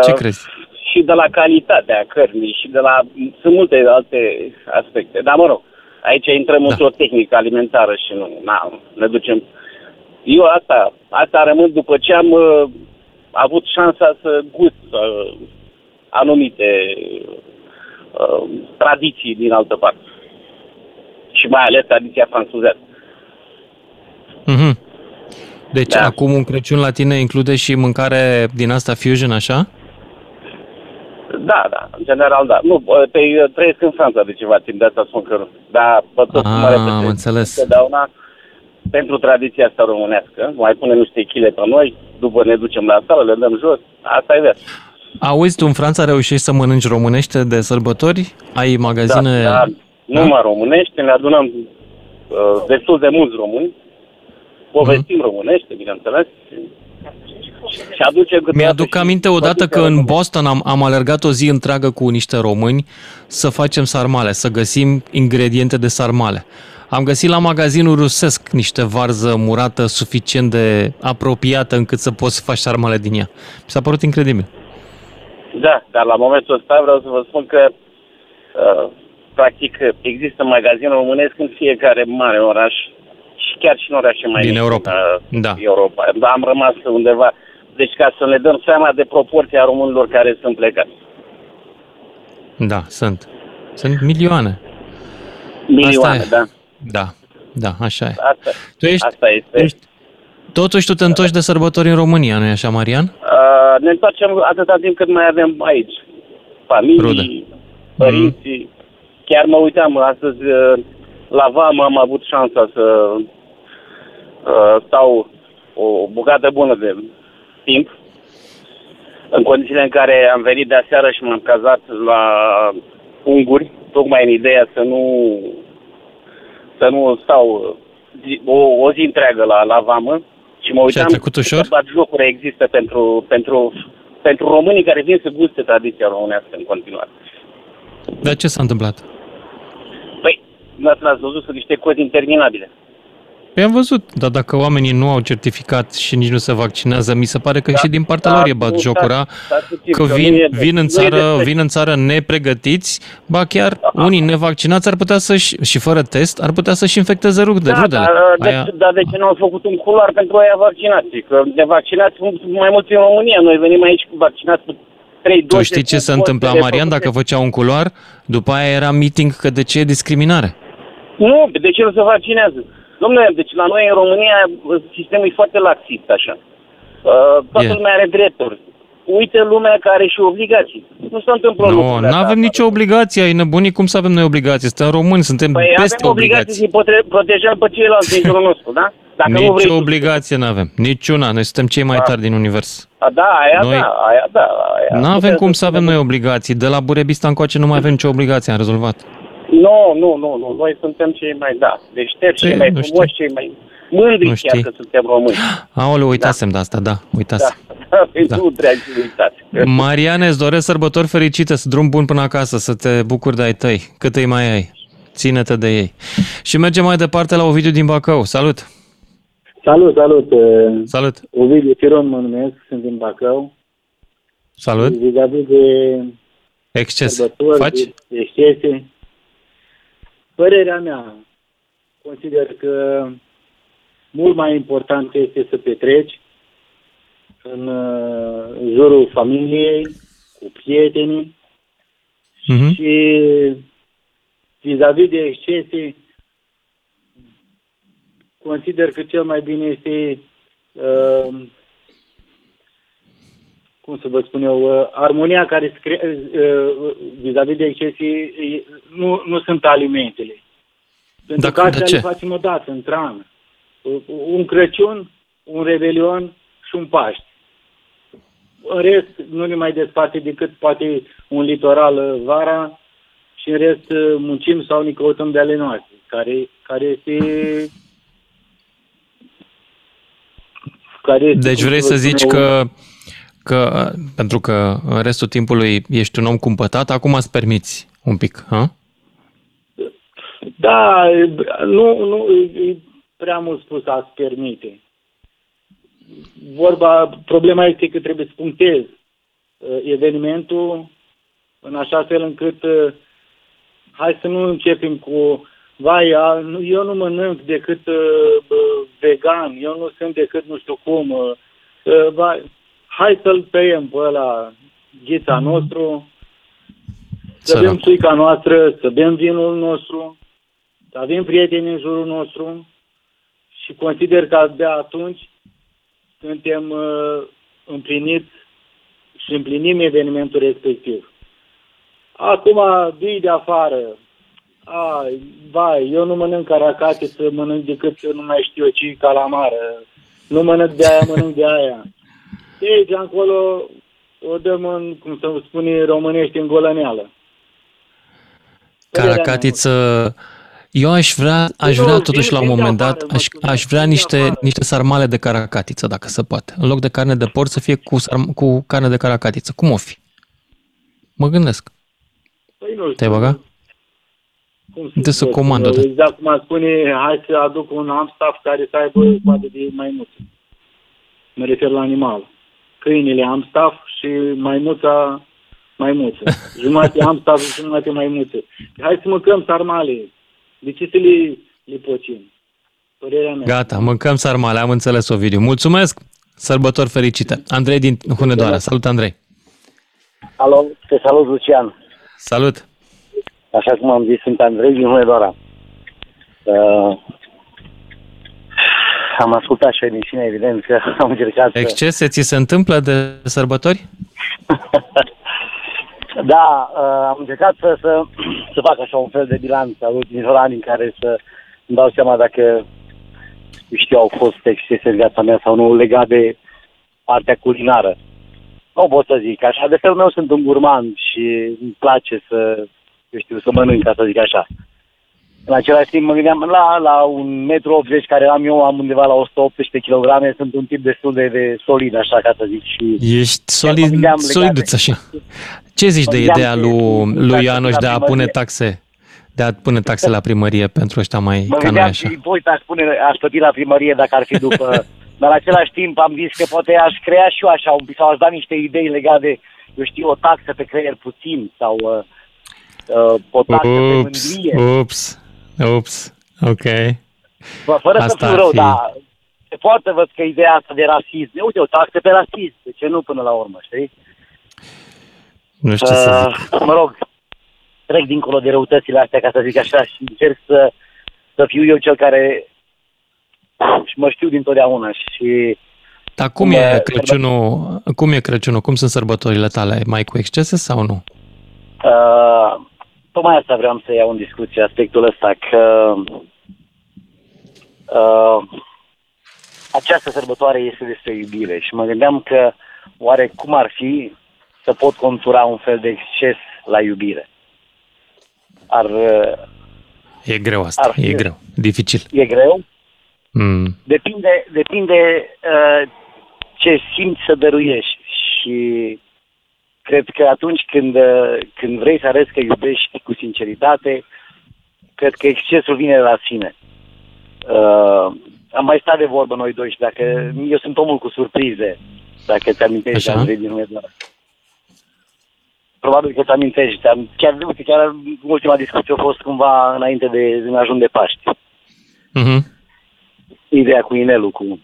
Ce Uh, crezi? Și de la calitatea cărnii și de la... Sunt multe alte aspecte. Dar mă rog, aici intrăm Da. într-o tehnică alimentară și nu, na, ne ducem... Eu asta, asta rămân după ce am uh, avut șansa să gust uh, anumite uh, tradiții din altă parte. Și mai ales tradiția franțuzească. Mhm. Deci Da. acum un Crăciun la tine include și mâncare din asta fusion, așa? Da, da, în general da. Nu, bă, pe, trăiesc în Franța de ceva timp, de asta spun că nu. Dar, pe tot Ah, cum mă repede, am înțeles. Întotdeauna, pentru tradiția asta românească, mai punem niște chile pe noi, după ne ducem la sală, le dăm jos, asta e viața. Auzi, tu în Franța reușești să mănânci românește de sărbători? Ai magazine... Da, da, numai românește, ne adunăm uh, destul de mulți români, povestim Mhm. românește, bineînțeles, și aduce câteodată Mi-aduc și aminte odată păduțe că în românești. Boston am, am alergat o zi întreagă cu niște români să facem sarmale, să găsim ingrediente de sarmale. Am găsit la magazinul rusesc niște varză murată suficient de apropiată încât să poți să faci sarmale din ea. Mi s-a părut incredibil. Da, dar la momentul ăsta vreau să vă spun că uh, practic există magazin românesc în fiecare mare oraș și chiar și în orașe mai Din mici Europa. în, uh, Da. Europa. Da, am rămas undeva. Deci ca să ne dăm seama de proporția românilor care sunt plecați. Da, sunt. Sunt milioane. Milioane, Asta e. da. Da, da, așa e. Asta, Tu ești, asta este. ești Totuși tu te întorci de sărbători în România, nu-i așa, Marian? Uh, ne întoarcem atâta timp cât mai avem aici. Familii, Rude. părinții. Chiar mă uitam astăzi uh, la vamă, am avut șansa să uh, stau o bucată bună de timp în condițiile în care am venit de aseară și m-am cazat la unguri, tocmai în ideea să nu să nu stau uh, zi, o, o zi întreagă la, la vamă și mă Și uitam a trecut ușor? câte jocuri există pentru, pentru, pentru românii care vin să guste tradiția românească în continuare. Dar ce s-a întâmplat? Păi, n-ați n-ați văzut, sunt niște cozi interminabile. Păi am văzut, dar dacă oamenii nu au certificat și nici nu se vaccinează, mi se pare că Da, și din partea da, lor e bat nu, jocura, stați- stați puțin, că că vin, nu e- vin, în nu e țară, despre- vin în țară nepregătiți, ba chiar unii nevaccinați ar putea să-și, și fără test, ar putea să-și infecteze rude, Da, rudele. dar, de, Aia, dar de ce nu au făcut un culoar pentru aia vaccinați? Că de vaccinați sunt mai mulți în România. Noi venim aici cu vaccinați cu trei doze. tu știi ce cu se întâmpla, postele Marian, dacă făcute. făcea un culoar? După aia era meeting că de ce e discriminare. Nu, de ce nu se vaccinează? Domnule, deci la noi în România sistemul e foarte laxist așa. Uh, toată E. lumea are drepturi. Uite lumea care are și obligații. Nu se întâmplă Nu, lucrurile nu avem astea. nicio obligație, ai nebunit, cum să avem noi obligații? Suntem români, suntem Păi peste avem obligații obligații. să-i potre- protejăm pe ceilalți din jurul nostru, da? Dacă nu vrei Nici tu- obligație nu avem, niciuna. Noi suntem cei mai Da. tari din univers. A, Da, aia Noi- da, aia da. Aia. Nu avem Putem cum să avem spunem- noi obligații. De la Burebista încoace nu mai avem nicio obligație, am rezolvat. Nu, nu, nu, nu. Noi suntem cei mai, da, deștepți, Ce? cei mai Nu frumoși, știu. cei mai mândri Nu chiar știi. că suntem români. Aoleu, uitasem de asta, da, Da, uitasem. da. Păi Da. nu dragi, uitați. Mariane, îți doresc sărbători fericite, să drum bun până acasă, să te bucuri de ai tăi, cât îi mai ai. Ține-te de ei. Și mergem mai departe la Ovidiu din Bacău. Salut! Salut, salut! uh, Salut! Ovidiu Ciron mă numesc, sunt din Bacău. Salut! Vis-a-vis de Exces. sărbători, Faci? de excese. Părerea mea, consider că mult mai important este să petreci în uh, jurul familiei, cu prietenii Mhm. și vis-a-vis de excese, consider că cel mai bine este, uh, cum să vă spun eu, uh, armonia care se cre- uh, vis-a-vis de excese e- nu, nu sunt alimentele. Pentru Dacă- că de astea ce? le facem odată, într-an. Uh, Un Crăciun, un Revelion și un Paști. În rest, nu ne mai desparte decât poate un litoral uh, vara și în rest uh, muncim sau ne căutăm de ale noastre, care, care este... Care este, Deci cum vrei vă să spun zici eu, că, că, pentru că în restul timpului ești un om cumpătat, acum îți permiți un pic, ha? Da, nu, nu, e prea mult spus a permite. Vorba, problema este că trebuie să punctez uh, evenimentul în așa fel încât uh, hai să nu începem cu vai, a, nu, eu nu mănânc decât uh, bă, vegan, eu nu sunt decât nu știu cum. Uh, uh, vai, hai să-l tăiem pe ăla ghița nostru, să bem Sărac. suica noastră, să bem vinul nostru, să avem prieteni în jurul nostru și consider că de atunci suntem uh, împliniți și împlinim evenimentul respectiv. Acum, vii de afară, a, vai, eu nu mănânc caracate să mănânc decât nu mai știu eu ce calamară, nu mănânc de aia, mănânc de aia. De aici încolo o dăm în, cum să spune românești, în golăneală. Părerea mea, Caracatiță... Eu aș vrea, aș Nu, vrea vin- totuși la un vin de moment dat, afară, mă aș, scuzați, aș vrea vin de niște, afară. niște sarmale de caracatiță, dacă se poate. În loc de carne de porc să fie cu, sarm- cu carne de caracatiță. Cum o fi? Mă gândesc. Păi nu știu. Te-ai băga? cum Trebuie să spun, comandă, da. Exact cum ar spune, hai să aduc un hamstaff care să aibă coadă de maimuță. Mă refer la animal. Câinele hamstaff și maimuța maimuță. Jumate hamstaff și jumate maimuță. Hai să mâncăm sarmale. De ce să le, le pocim? Părerea mea. Gata, mâncăm sarmale, am înțeles, Ovidiu. Mulțumesc! Sărbători fericite! Andrei din Hunedoara. Salut, Andrei! Alo, te salut, Lucian. Salut! Așa cum am zis, sunt Andrei din Hunedoara. Uh, am ascultat și emisiunea, evident că am încercat să... Excese ți se întâmplă de sărbători? Da, uh, am încercat să, să, să fac așa un fel de bilanț al ultimilor ani în care să îmi dau seama dacă știu, au fost excese în viața mea sau nu legat de partea culinară. Nu pot să zic așa. De felul meu sunt un gurman și îmi place să, eu știu, să mănânc, ca să zic așa. În același timp mă gândeam la, la un metru 80 care am eu, am undeva la 118 kg, sunt un tip destul de, de solid, așa ca să zic. Și Ești solid, mă gândeam legat soliduț de- așa. Ce zici Mă de gândeam ideea de- lui, lui de- Ianoș de a la pune primărie. taxe? De a pune taxe la primărie pentru ăștia mai Mă ca noi gândeam așa. și uite, aș, spune, aș plăti la primărie dacă ar fi după... Dar în același timp am zis că poate aș crea și eu așa un pic, sau aș da niște idei legate de, eu știu, o taxă pe creier puțin sau uh, uh, o taxă pe Ups, mândrie. ups, ups, ok. Fă- Fără să Asta fiu ar rău, fi- dar se poate văd că ideea asta de rasism, uite, o taxă pe rasism, de ce nu până la urmă, știi? Nu știu ce să zic. Uh, mă rog, trec dincolo de răutățile astea, ca să zic așa, și încerc să, să fiu eu cel care și mă știu dintotdeauna și Dar cum Cum, e uh, Crăciunul, cum e Crăciunul? Cum sunt sărbătorile tale? Mai cu excese sau nu? Uh, tocmai asta vreau să iau în discuție, aspectul ăsta, că uh, această sărbătoare este despre iubire și mă gândeam că oare cum ar fi să pot contura un fel de exces la iubire. Ar, uh, E greu asta, Ar fi- e greu, dificil. e greu? Mm. Depinde, depinde uh, ce simți să dăruiești și cred că atunci când, uh, când vrei să arăți că iubești cu sinceritate, cred că excesul vine de la sine. Uh, am mai stat de vorbă noi doi și dacă eu sunt omul cu surprize, dacă ți amintești, Așa. Andrei din Hunedoara. Probabil că ți amintești. Am, chiar, uite, chiar ultima discuție a fost cumva înainte de, de ajung de Paști. Mhm. Ideea cu inelul, cu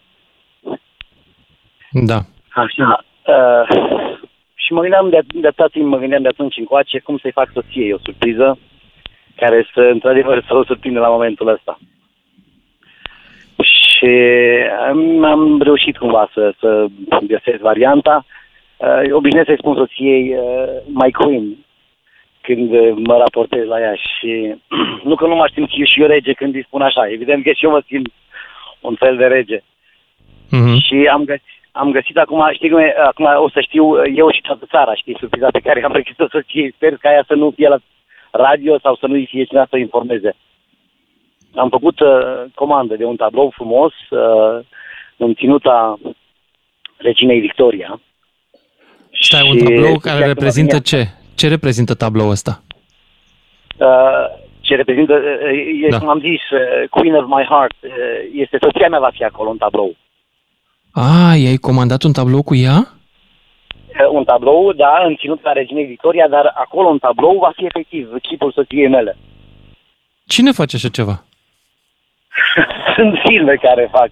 Da. Așa. Uh, și mă gândeam de, de atâta timp, mă gândeam de atunci încoace cum să-i fac soției o surpriză care să, într-adevăr, să o surprindă la momentul ăsta. Și am, am reușit cumva să, să găsesc varianta. Uh, obișnuiesc să-i spun soției uh, my queen când uh, mă raportez la ea și nu că nu mă simt și eu rege când îi spun așa, evident că și eu mă simt un fel de rege. Mhm. Și am găsit, am găsit acum, știi cum e, acum o să știu eu și toată țara, știi, surpriza pe care am pregătit-o soției. Sper ca ea să nu fie la radio sau să nu-i fie cineva să o informeze. Am făcut uh, comandă de un tablou frumos uh, în ținuta reginei Victoria. Stai, un Și tablou chiar care că reprezintă mă ce? Ce reprezintă tabloul ăsta? Uh, ce reprezintă, uh, e, Da. cum am zis, uh, Queen of my heart, uh, este soția mea va fi acolo în tablou. A, i-ai comandat un tablou cu ea? Uh, un tablou, da, în ținuta reginei Victoria, dar acolo în tablou va fi efectiv chipul soției mele. Cine face așa ceva? Sunt filme care fac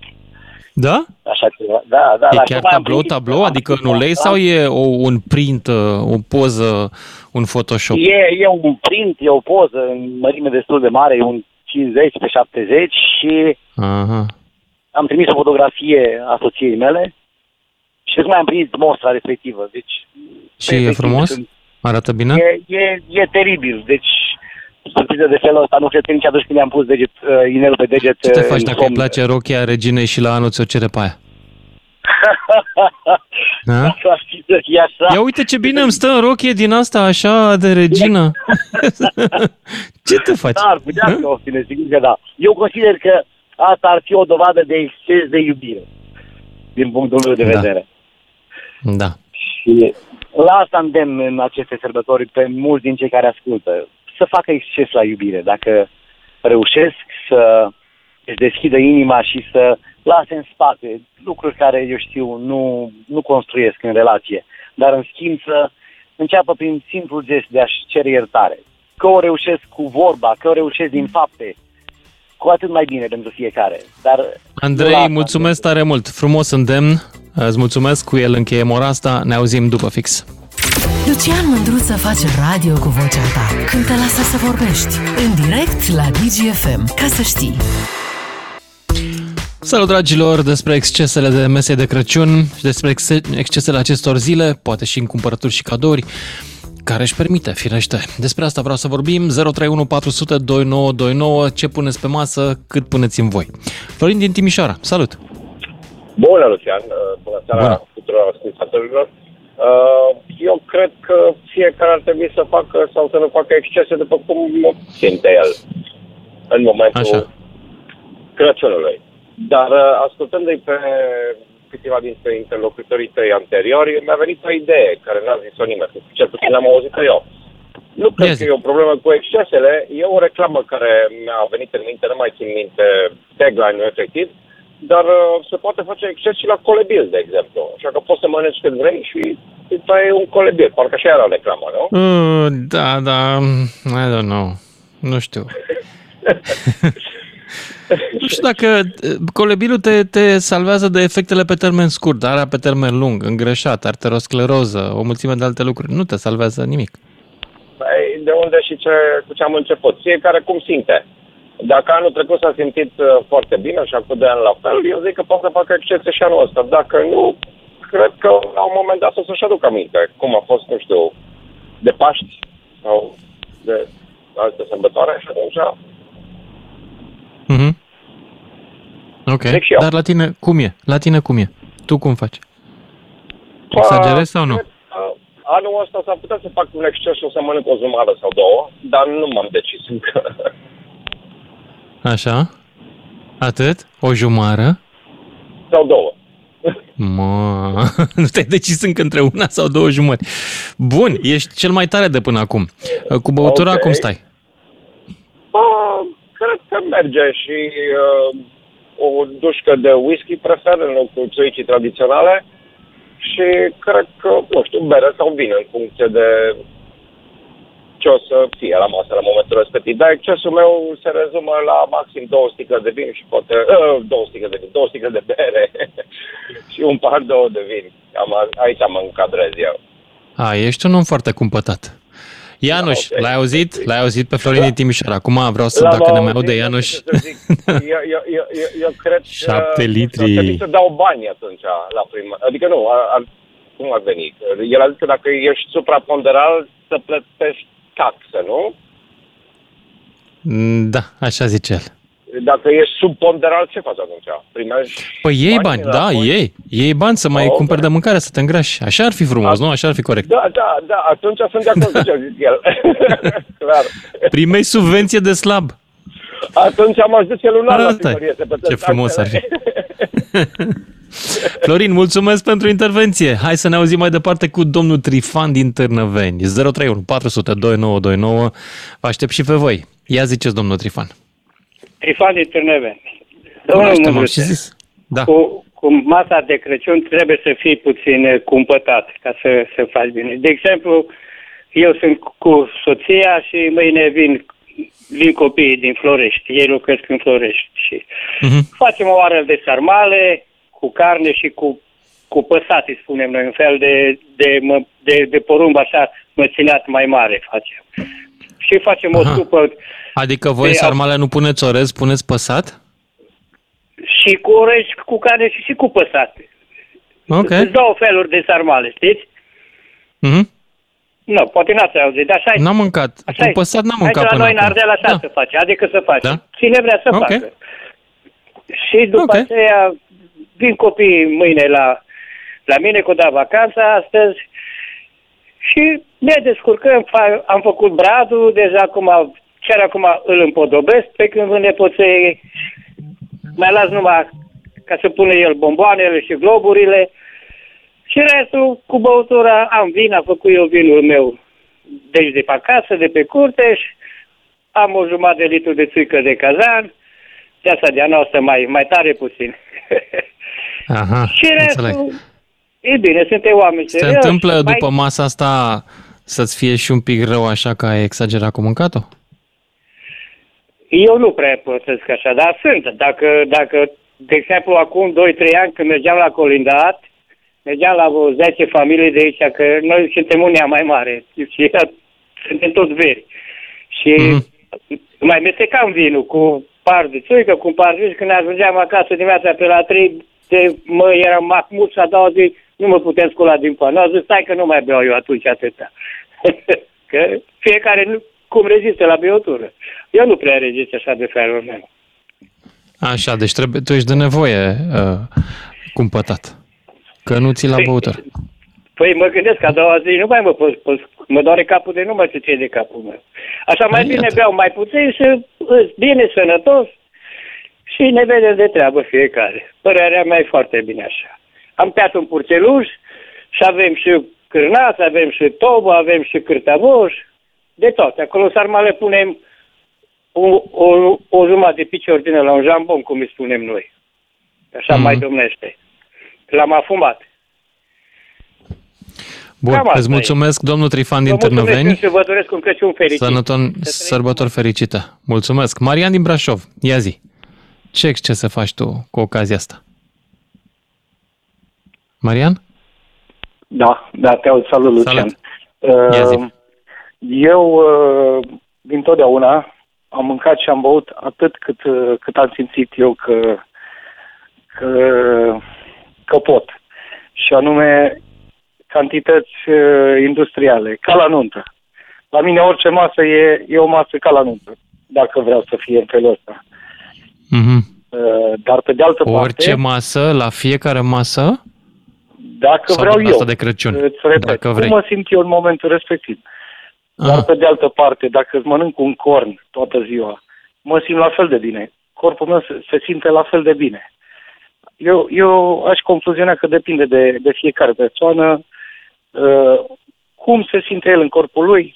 Da? așa ceva. Da, da. E la chiar ceva am tablou, primit- tablou? Adică în ulei sau e o, un print, uh, o poză, un Photoshop? E, e un print, e o poză în mărime destul de mare, e un 50 pe 70 și Aha. Am trimis o fotografie a soției mele și tocmai am primit mostra respectivă. Deci, Și e efectiv, frumos? sunt- Arată bine? E, e, e teribil, deci surpriză de felul ăsta nu cred că nici atunci când i-am pus deget, uh, inelul pe deget Ce te uh, faci în dacă îi somn. place rochia reginei și la anul ți-o cere pe aia? Da? Asta ar fi să fie așa. Ia uite ce bine îmi stă în rochie din asta așa de regină. ce te faci? Da, ar putea să obține, sigur că da. Eu consider că asta ar fi o dovadă de exces de iubire, din punctul meu de Da. vedere. Da. Și la asta îndemn în aceste sărbători pe mulți din cei care ascultă. să facă exces la iubire. Dacă reușesc să își deschidă inima și să lase în spate lucruri care, eu știu, nu, nu construiesc în relație, dar în schimb să înceapă prin simplul gest de a-și cere iertare. Că o reușesc cu vorba, că o reușesc din fapte, cu atât mai bine pentru fiecare. Dar Andrei, mulțumesc tare mult. Frumos îndemn. Îți mulțumesc. Cu el încheiem ora asta. Ne auzim după fix. Lucian Mândruță face radio cu vocea ta când te lasă să vorbești. În direct la DGFM. Ca să știi. Salut, dragilor! Despre excesele de mese de Crăciun și despre ex- excesele acestor zile, poate și în cumpărături și cadouri, care își permite, firește. Despre asta vreau să vorbim. 031 400 2929. Ce puneți pe masă, cât puneți în voi. Florin din Timișoara, salut! Bună, Lucian! Uh, Bună seara Bună. tuturor ascultatorilor! Uh, Eu cred că fiecare ar trebui să facă sau să nu facă excese după cum simte el în momentul Așa. Crăciunului. Dar uh, ascultându-i pe câteva dintre interlocutorii tăi anteriori, mi-a venit o idee care n-a zis-o nimeni, cel puțin am auzit-o eu. Nu cred că e o problemă cu excesele, e o reclamă care mi-a venit în minte, nu mai țin minte tagline-ul efectiv, dar uh, se poate face exces și la colebil, de exemplu. Așa că poți să mănânci cât vrei și îți tai un colebil. Parcă așa era reclama, nu? Uh, da, da, I don't know. Nu știu. nu știu dacă uh, colebilul te, te salvează de efectele pe termen scurt, dar pe termen lung, îngreșat, arteroscleroză, o mulțime de alte lucruri. Nu te salvează nimic. Păi, de unde și ce, cu ce am început? Fiecare cum simte. Dacă anul trecut s-a simțit uh, foarte bine și acum de ani la fel, eu zic că poate să facă excese și anul ăsta. Dacă nu, cred că la un moment dat o să-și aducă aminte cum a fost, nu știu, de Paști sau de alte sărbătoare și atunci Mhm. Ok, Zic și eu. dar la tine cum e? La tine cum e? Tu cum faci? Exagerezi sau nu? Cred că Anul ăsta s-ar putea să fac un exces și o să mănânc o jumătate sau două, dar nu m-am decis încă. Așa? Atât? O jumară? sau două. Mă, nu te-ai decis încă între una sau două jumări. Bun, ești cel mai tare de până acum. Cu băutura Ok. cum stai? Bă, cred că merge și uh, o dușcă de whisky prefer în locul țuicii tradiționale și cred că, nu știu, bere sau vin în funcție de ce o să fie la masă la momentul respectiv. Dar excesul meu se rezumă la maxim două sticle de vin și poate... Uh, două sticle de vin, două sticle de bere și un par două de vin. Cam a- aici mă încadrez eu. A, ești un om foarte cumpătat. Ianuș, Da, ok. l-ai auzit? L-ai auzit pe Florin din Timișoara. Acum vreau să, L-am dacă ne mai auzit, aude nu Ianuș... știu ce să zic. Eu, eu, eu, eu, eu cred că... Șapte nu știu, litri. Ar trebui să dau bani atunci la prima... Adică nu, ar, ar, cum ar veni? El a zis că dacă ești supraponderal, să plătești taxă, nu? Mm, Da, așa zice el. Dacă ești subponderal, ce faci atunci? Primești Păi iei bani, banii da, înapoi? iei. Iei bani să mai Ok. cumperi de mâncare, să te îngrași. Așa ar fi frumos, nu? Așa ar fi corect. Da, da, da, atunci sunt de acord cu ce a zis el. Clar. Primei subvenție de slab. Atunci am ajuns el un an la Asta e. primărie să plătesc Ce frumos ar fi. taxele. Florin, mulțumesc pentru intervenție. Hai să ne auzim mai departe cu domnul Trifan din Târnăveni. 031 400 2929. Vă aștept și pe voi. Ia ziceți, domnul Trifan. Trifan din Târnăveni. Domnul Cunoaște-mă, Mândruțe, și zis. Da. cu, cu masa de Crăciun trebuie să fii puțin eh, cumpătat ca să, să faci bine. De exemplu, eu sunt cu soția și mâine vin, vin copiii din Florești. Ei locuiesc în Florești și Mhm. facem o oară de sarmale cu carne și cu, cu păsate, spunem noi, un fel de, de, mă, de, de porumb așa măcinat mai mare facem. Și facem o Aha. supă Adică voi Păi, sarmale nu puneți orez, puneți păsat? și cu orez, cu carne și, și cu păsate. Ok. Sunt două feluri de sarmale, știți? Mhm. Nu, poate n-ați auzit, dar așa N-am mâncat. Așa Cu e. păsat n-am Aici mâncat la până noi în acum. Ardeal așa se face, adică să face. Da. Cine vrea să Ok. facă. Și după Ok. aceea vin copiii mâine la, la mine cu da vacanța astăzi și ne descurcăm, fa- am făcut bradul, deja acum, chiar acum îl împodobesc, pe când vând nepoței mai las numai ca să pune el bomboanele și globurile și restul cu băutura am vin, am făcut eu vinul meu deci de pe acasă, de pe curteș și am o jumătate de litru de țuică de cazan, de asta de a noastră mai, mai tare puțin. Aha, și restul, înțeleg. e bine, suntem oameni Se serioși, întâmplă mai- după masa asta să-ți fie și un pic rău așa că ai exagerat cu mâncatul? Eu nu prea plătesc așa, dar sunt. Dacă, dacă de exemplu, acum 2-3 ani când mergeam la colindat, mergeam la vreo 10 familii de aici, că noi suntem unia mai mare și era- suntem toți veri. Și mai mestecam vinul cu par de țuică, cu un par de vis, când ajungeam acasă dimineața pe la 3, de, mă, eram mahmut și a doua zi nu mă putem scula din pan. Au zis, stai că nu mai beau eu atunci atâta. că fiecare nu, cum rezistă la băutură. Eu nu prea rezist așa de felul meu. Așa, deci trebuie, tu ești de nevoie uh, cumpătat. Că nu ți la Păi, băutură. Păi mă gândesc că a doua zi nu mai mă pot, pot mă doare capul de nu mă știu ce e de capul meu. Așa mai bine beau mai puțin și îs bine, sănătos și ne vedem de treabă fiecare. Părerea mea e foarte bine așa. Am tăiat un purceluș și avem și cârnați, avem și tobă, avem și cârtavoș, de toate. Acolo sarmale punem o, o, o jumătate de picior din la un jambon, cum îi spunem noi. Așa Mhm. mai domnește. L-am afumat. Bun, Cam asta îți mulțumesc, domnul Trifan din Vă mulțumesc Târnăveni. și vă doresc un Crăciun fericit. Sănăton, sărbători fericită. Mulțumesc. Marian din Brașov, ia zi. Ce exces să faci tu cu ocazia asta? Marian? Da, da, te aud. Salut, Lucian. Ia zi. Uh, eu, uh, din totdeauna, am mâncat și am băut atât cât, uh, cât am simțit eu că, că, că pot. Și anume cantități uh, industriale, ca la nuntă. La mine orice masă e, e o masă ca la nuntă, dacă vreau să fie în felul ăsta. Mhm. Uh, dar pe de altă parte... Orice masă, la fiecare masă? Dacă Sau vreau din eu. asta de Crăciun, Îți repet, dacă vrei. cum mă simt eu în momentul respectiv. Dar pe de altă parte, dacă îți mănânc un corn toată ziua, mă simt la fel de bine. Corpul meu se, se simte la fel de bine. Eu, eu aș concluziona că depinde de, de fiecare persoană uh, cum se simte el în corpul lui,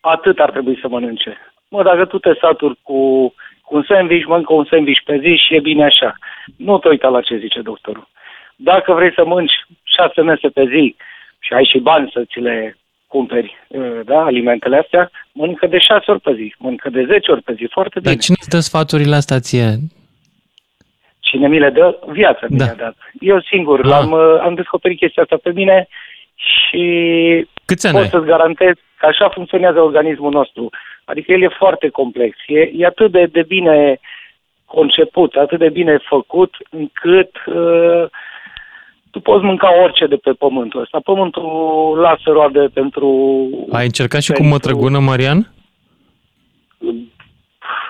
atât ar trebui să mănânce. Mă, dacă tu te saturi cu, cu un sandwich, mănâncă un sandwich pe zi și e bine așa. Nu te uita la ce zice doctorul. Dacă vrei să mănânci șase mese pe zi și ai și bani să ți le cumperi, uh, da, alimentele astea, mănâncă de șase ori pe zi, mănâncă de zece ori pe zi, foarte bine. Dar cine îți dă sfaturile astea ție? Cine mi le dă, viața mi Da. le-a dat. Eu singur Ah. l-am, uh, am descoperit chestia asta pe mine și Câți ani pot ai? să-ți garantez că așa funcționează organismul nostru. Adică el e foarte complex. E, e atât de, de bine conceput, atât de bine făcut, încât uh, tu poți mânca orice de pe pământul ăsta. Pământul lasă roade pentru... Ai încercat și cu pentru- mătrăgună, Marian?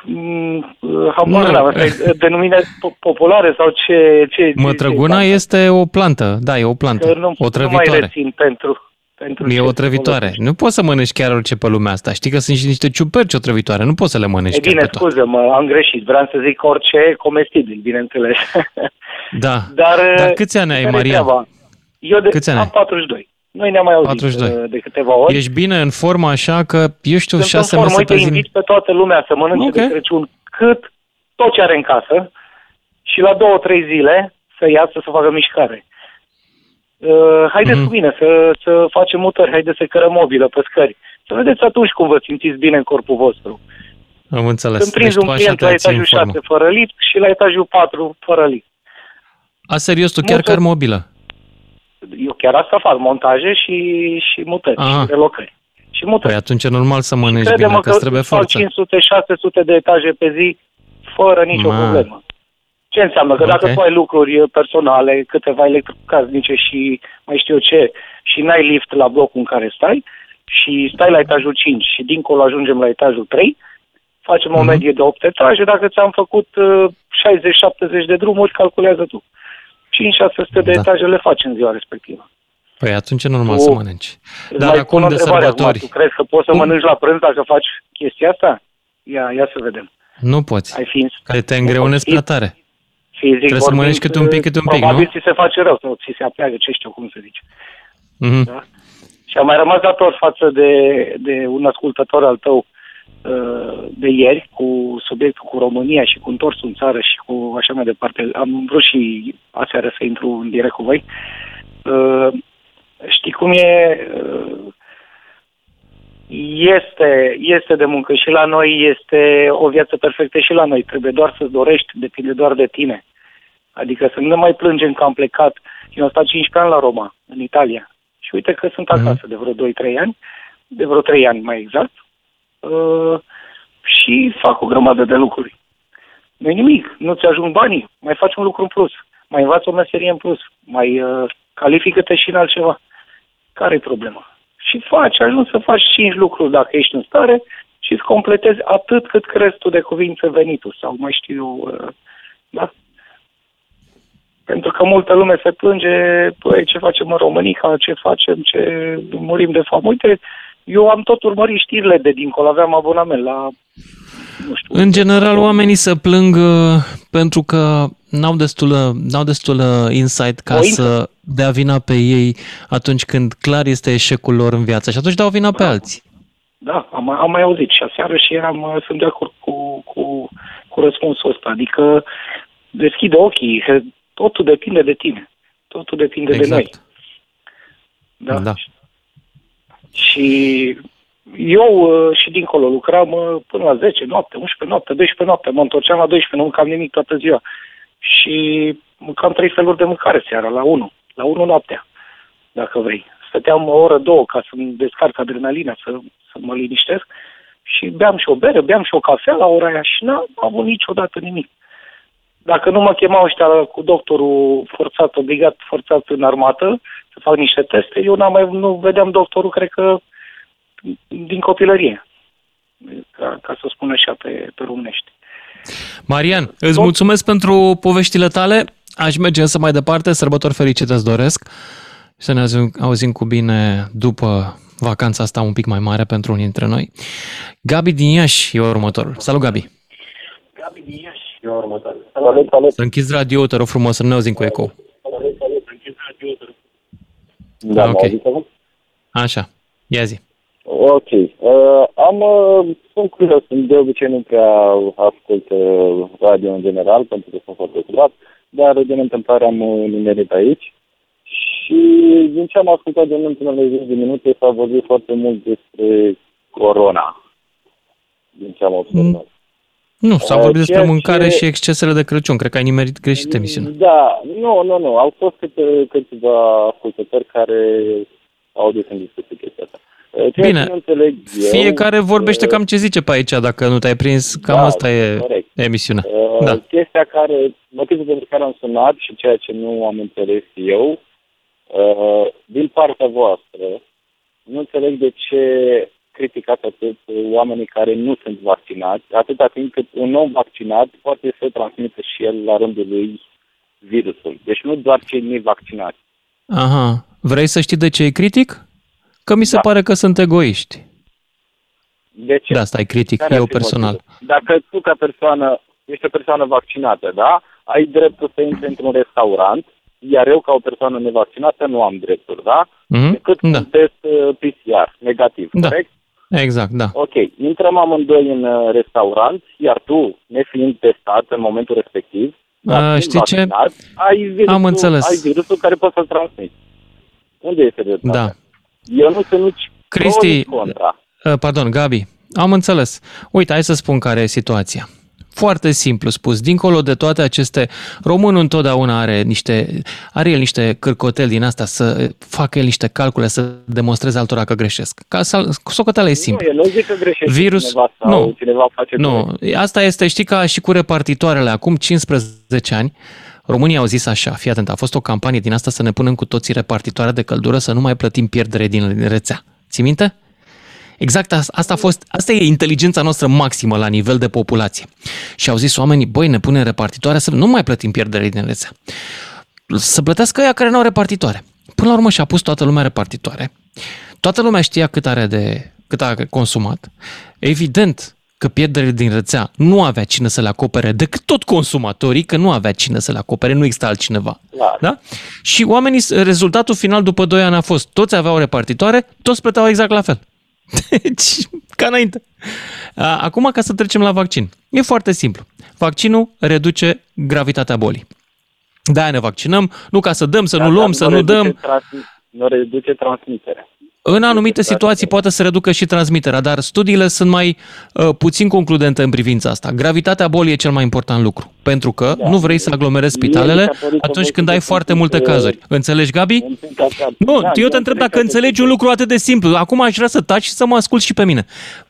Mm, uh, Habar Nu. n-am, asta e denumire po- populare sau ce... ce Mătrăguna ce- este o plantă, da, e o Că plantă, nu, o nu mai trăvitoare. rețin pentru... pentru E ce o se trăvitoare. folosește. Nu poți să mănânci chiar orice pe lumea asta. Știi că sunt și niște ciuperci o trăvitoare. Nu poți să le mănânci E chiar bine, pe toate. scuză-mă, am greșit. Vreau să zic orice comestibil, bineînțeles. Da. Dar, Dar câți ani ai, care-i Marian? treaba? Eu de, Câți ani am ai? 42. Noi ne-am mai auzit 42. de, de câteva ori. Ești bine în formă așa că, eu știu, Sunt șase în formă, mese uite, pe zi. invit pe toată lumea să mănânce Ok. de Crăciun cât tot ce are în casă și la două, trei zile să iasă să facă mișcare. Uh, haideți Mhm. cu mine să, să facem mutări, haideți să cărăm mobilă pe scări. Să vedeți atunci cum vă simțiți bine în corpul vostru. Am înțeles. Când prinzi deci un tu așa client te la ții în etajul formă. 6 fără lift și la etajul 4 fără lift. A, serios, tu chiar Multă- car mobilă. Eu chiar asta fac, montaje și, și mutări, Aha. și relocări. Și mutări. Păi atunci e normal să mănânci Crede-mă bine, că îți trebuie fac forță. 500-600 de etaje pe zi fără nicio Ma. problemă. Ce înseamnă? Că dacă Ok. tu ai lucruri personale, câteva electrocasnice și mai știu eu ce, și n-ai lift la blocul în care stai, și stai la etajul 5 și dincolo ajungem la etajul 3, facem o Mhm. medie de 8 etaje, dacă ți-am făcut uh, 60-70 de drumuri, calculează tu. 5-600 de Da. etaje le faci în ziua respectivă. Păi atunci e normal Tu- să mănânci. Îți Dar mai acum pun o de întrebare acum. sărbători. Tu crezi că poți să Cum? mănânci la prânz dacă faci chestia asta? Ia, ia să vedem. Nu poți. Ai fi Că te îngreunezi prea tare. Fizic Trebuie să mănânci câte un pic, câte un pic, Probabil nu? ți se face rău sau ți se apleagă, ce știu cum să zici. Mhm. Da? Și am mai rămas dator față de, de un ascultător al tău. Uh, de ieri cu subiectul cu România și cu întorsul în țară și cu așa mai departe. Am vrut și aseară să intru în direct cu voi. Uh, știi cum e? Uh, este, este de muncă și la noi este o viață perfectă și la noi. Trebuie doar să-ți dorești, depinde doar de tine. Adică să nu ne mai plângem că am plecat. Eu am stat 15 ani la Roma, în Italia. Și uite că sunt acasă de vreo 2-3 ani, de vreo 3 ani mai exact, uh, și fac o grămadă de lucruri. nu nimic, nu-ți ajung banii, mai faci un lucru în plus, mai învați o meserie în plus, mai uh, califică-te și în altceva. Care e problema? Și faci, ajungi să faci 5 lucruri dacă ești în stare și îți completezi atât cât crezi tu de cuvință venitul sau mai știu eu, uh, da? Pentru că multă lume se plânge, păi ce facem în România, ce facem, ce murim de foame. Uite, eu am tot urmărit știrile de dincolo, aveam abonament la nu știu. În general, oamenii se plâng uh, pentru că n-au destul, n-au destul insight ca Voință. să dea vina pe ei atunci când clar este eșecul lor în viață și atunci dau vina da. pe alții. Da, am, am mai auzit și aseară și eram, uh, sunt de acord cu, cu, cu răspunsul ăsta. Adică deschide ochii, totul depinde de tine. Totul depinde exact. de noi. Da. da. Și eu uh, și dincolo lucram uh, până la 10 noapte, 11 noapte, 12 noapte, mă întorceam la 12, nu mâncam nimic toată ziua. Și mâncam trei feluri de mâncare seara, la 1, la 1 noaptea, dacă vrei. Stăteam o oră, două ca să-mi descarc adrenalina, să, să mă liniștesc și beam și o bere, beam și o cafea la ora aia și n-am avut niciodată nimic. Dacă nu mă chemau ăștia cu doctorul forțat, obligat, forțat în armată, să fac niște teste, eu n-am mai, nu vedeam doctorul, cred că din copilărie, ca, ca să spun așa pe, pe românești. Marian, îți Tot? mulțumesc pentru poveștile tale. Aș merge să mai departe. Sărbători fericite îți doresc. Să ne auzim cu bine după vacanța asta un pic mai mare pentru unii dintre noi. Gabi din Iași e următorul. Salut, Gabi! Gabi din Iași e următorul. Salut, salut! Să închizi radio te rog frumos, să nu ne auzim cu eco. Da, ah, ok. Așa, ia zi. Ok. Uh, am, uh, sunt curios, de obicei nu prea ascult uh, radio în general, pentru că sunt foarte curat, dar din întâmplare am nimerit aici. Și din ce am ascultat de ultimele 10 minute s-a vorbit foarte mult despre corona. Din ce am observat. Nu, s-a vorbit despre mâncare ce... și excesele de Crăciun. Cred că ai nimerit greșit emisiunea. Da, nu, nu, nu. Au fost câte, câțiva ascultători care au dus în discuție chestia asta. Ceea Bine, înțeleg eu, fiecare vorbește cam ce zice pe aici, dacă nu te-ai prins, cam da, asta e corect. emisiunea. Uh, da. Chestia care, motivul pentru care am sunat și ceea ce nu am înțeles eu, uh, din partea voastră, nu înțeleg de ce criticați atât oamenii care nu sunt vaccinați, atâta timp cât un om vaccinat poate să transmită și el la rândul lui virusul. Deci nu doar cei nevaccinați. Aha. Vrei să știi de ce e critic? Că mi se da. pare că sunt egoiști. De ce? Da, asta e critic, Care eu personal. Motivul? Dacă tu ca persoană ești o persoană vaccinată, da? Ai dreptul să intri într-un restaurant, iar eu ca o persoană nevaccinată nu am drepturi, da? Mm-hmm. Decât da. un test uh, PCR negativ, da. corect? Exact, da. Ok, intrăm amândoi în uh, restaurant, iar tu, nefiind testat în momentul respectiv, A, știi vaccinat, ce? Ai virusul, Am înțeles. ai virusul care poți să-l transmiți. Unde este dreptatea? Da. Eu nu sunt nici Cristi, contra. Uh, pardon, Gabi, am înțeles. Uite, hai să spun care e situația. Foarte simplu spus, dincolo de toate aceste, românul întotdeauna are niște, are el niște cârcoteli din asta să facă el niște calcule, să demonstreze altora că greșesc. Ca să, socoteala e simplu. Nu, eu nu zic că greșește Virus, cineva sau nu, cineva face Nu, asta este, știi, ca și cu repartitoarele acum 15 ani, România au zis așa, fii atent, a fost o campanie din asta să ne punem cu toții repartitoare de căldură, să nu mai plătim pierdere din rețea. Ți minte? Exact asta a fost, asta e inteligența noastră maximă la nivel de populație. Și au zis oamenii, băi, ne punem repartitoare să nu mai plătim pierdere din rețea. Să plătească ăia care nu au repartitoare. Până la urmă și-a pus toată lumea repartitoare. Toată lumea știa cât are de cât a consumat. Evident, că pierderile din rețea nu avea cine să le acopere decât tot consumatorii, că nu avea cine să le acopere, nu exista altcineva. Da. da? Și oamenii, rezultatul final după 2 ani a fost, toți aveau repartitoare, toți plăteau exact la fel. Deci, Ca înainte. A, Acum, ca să trecem la vaccin. E foarte simplu. Vaccinul reduce gravitatea bolii. De-aia ne vaccinăm, nu ca să dăm, să nu luăm, să nu reduce dăm. trans- Nu reduce transmiterea. În anumite situații poate să reducă și transmiterea, dar studiile sunt mai uh, puțin concludente în privința asta. Gravitatea bolii e cel mai important lucru, pentru că da. nu vrei să aglomerezi Mie mi spitalele s-a părut că atunci voi când ai sunteți foarte un multe pic, uh, cazuri. Înțelegi, Gabi? Nu, Da, eu eu te întreb înțeleg dacă că înțelegi un lucru atât de simplu. Acum aș vrea să taci și să mă ascult și pe mine.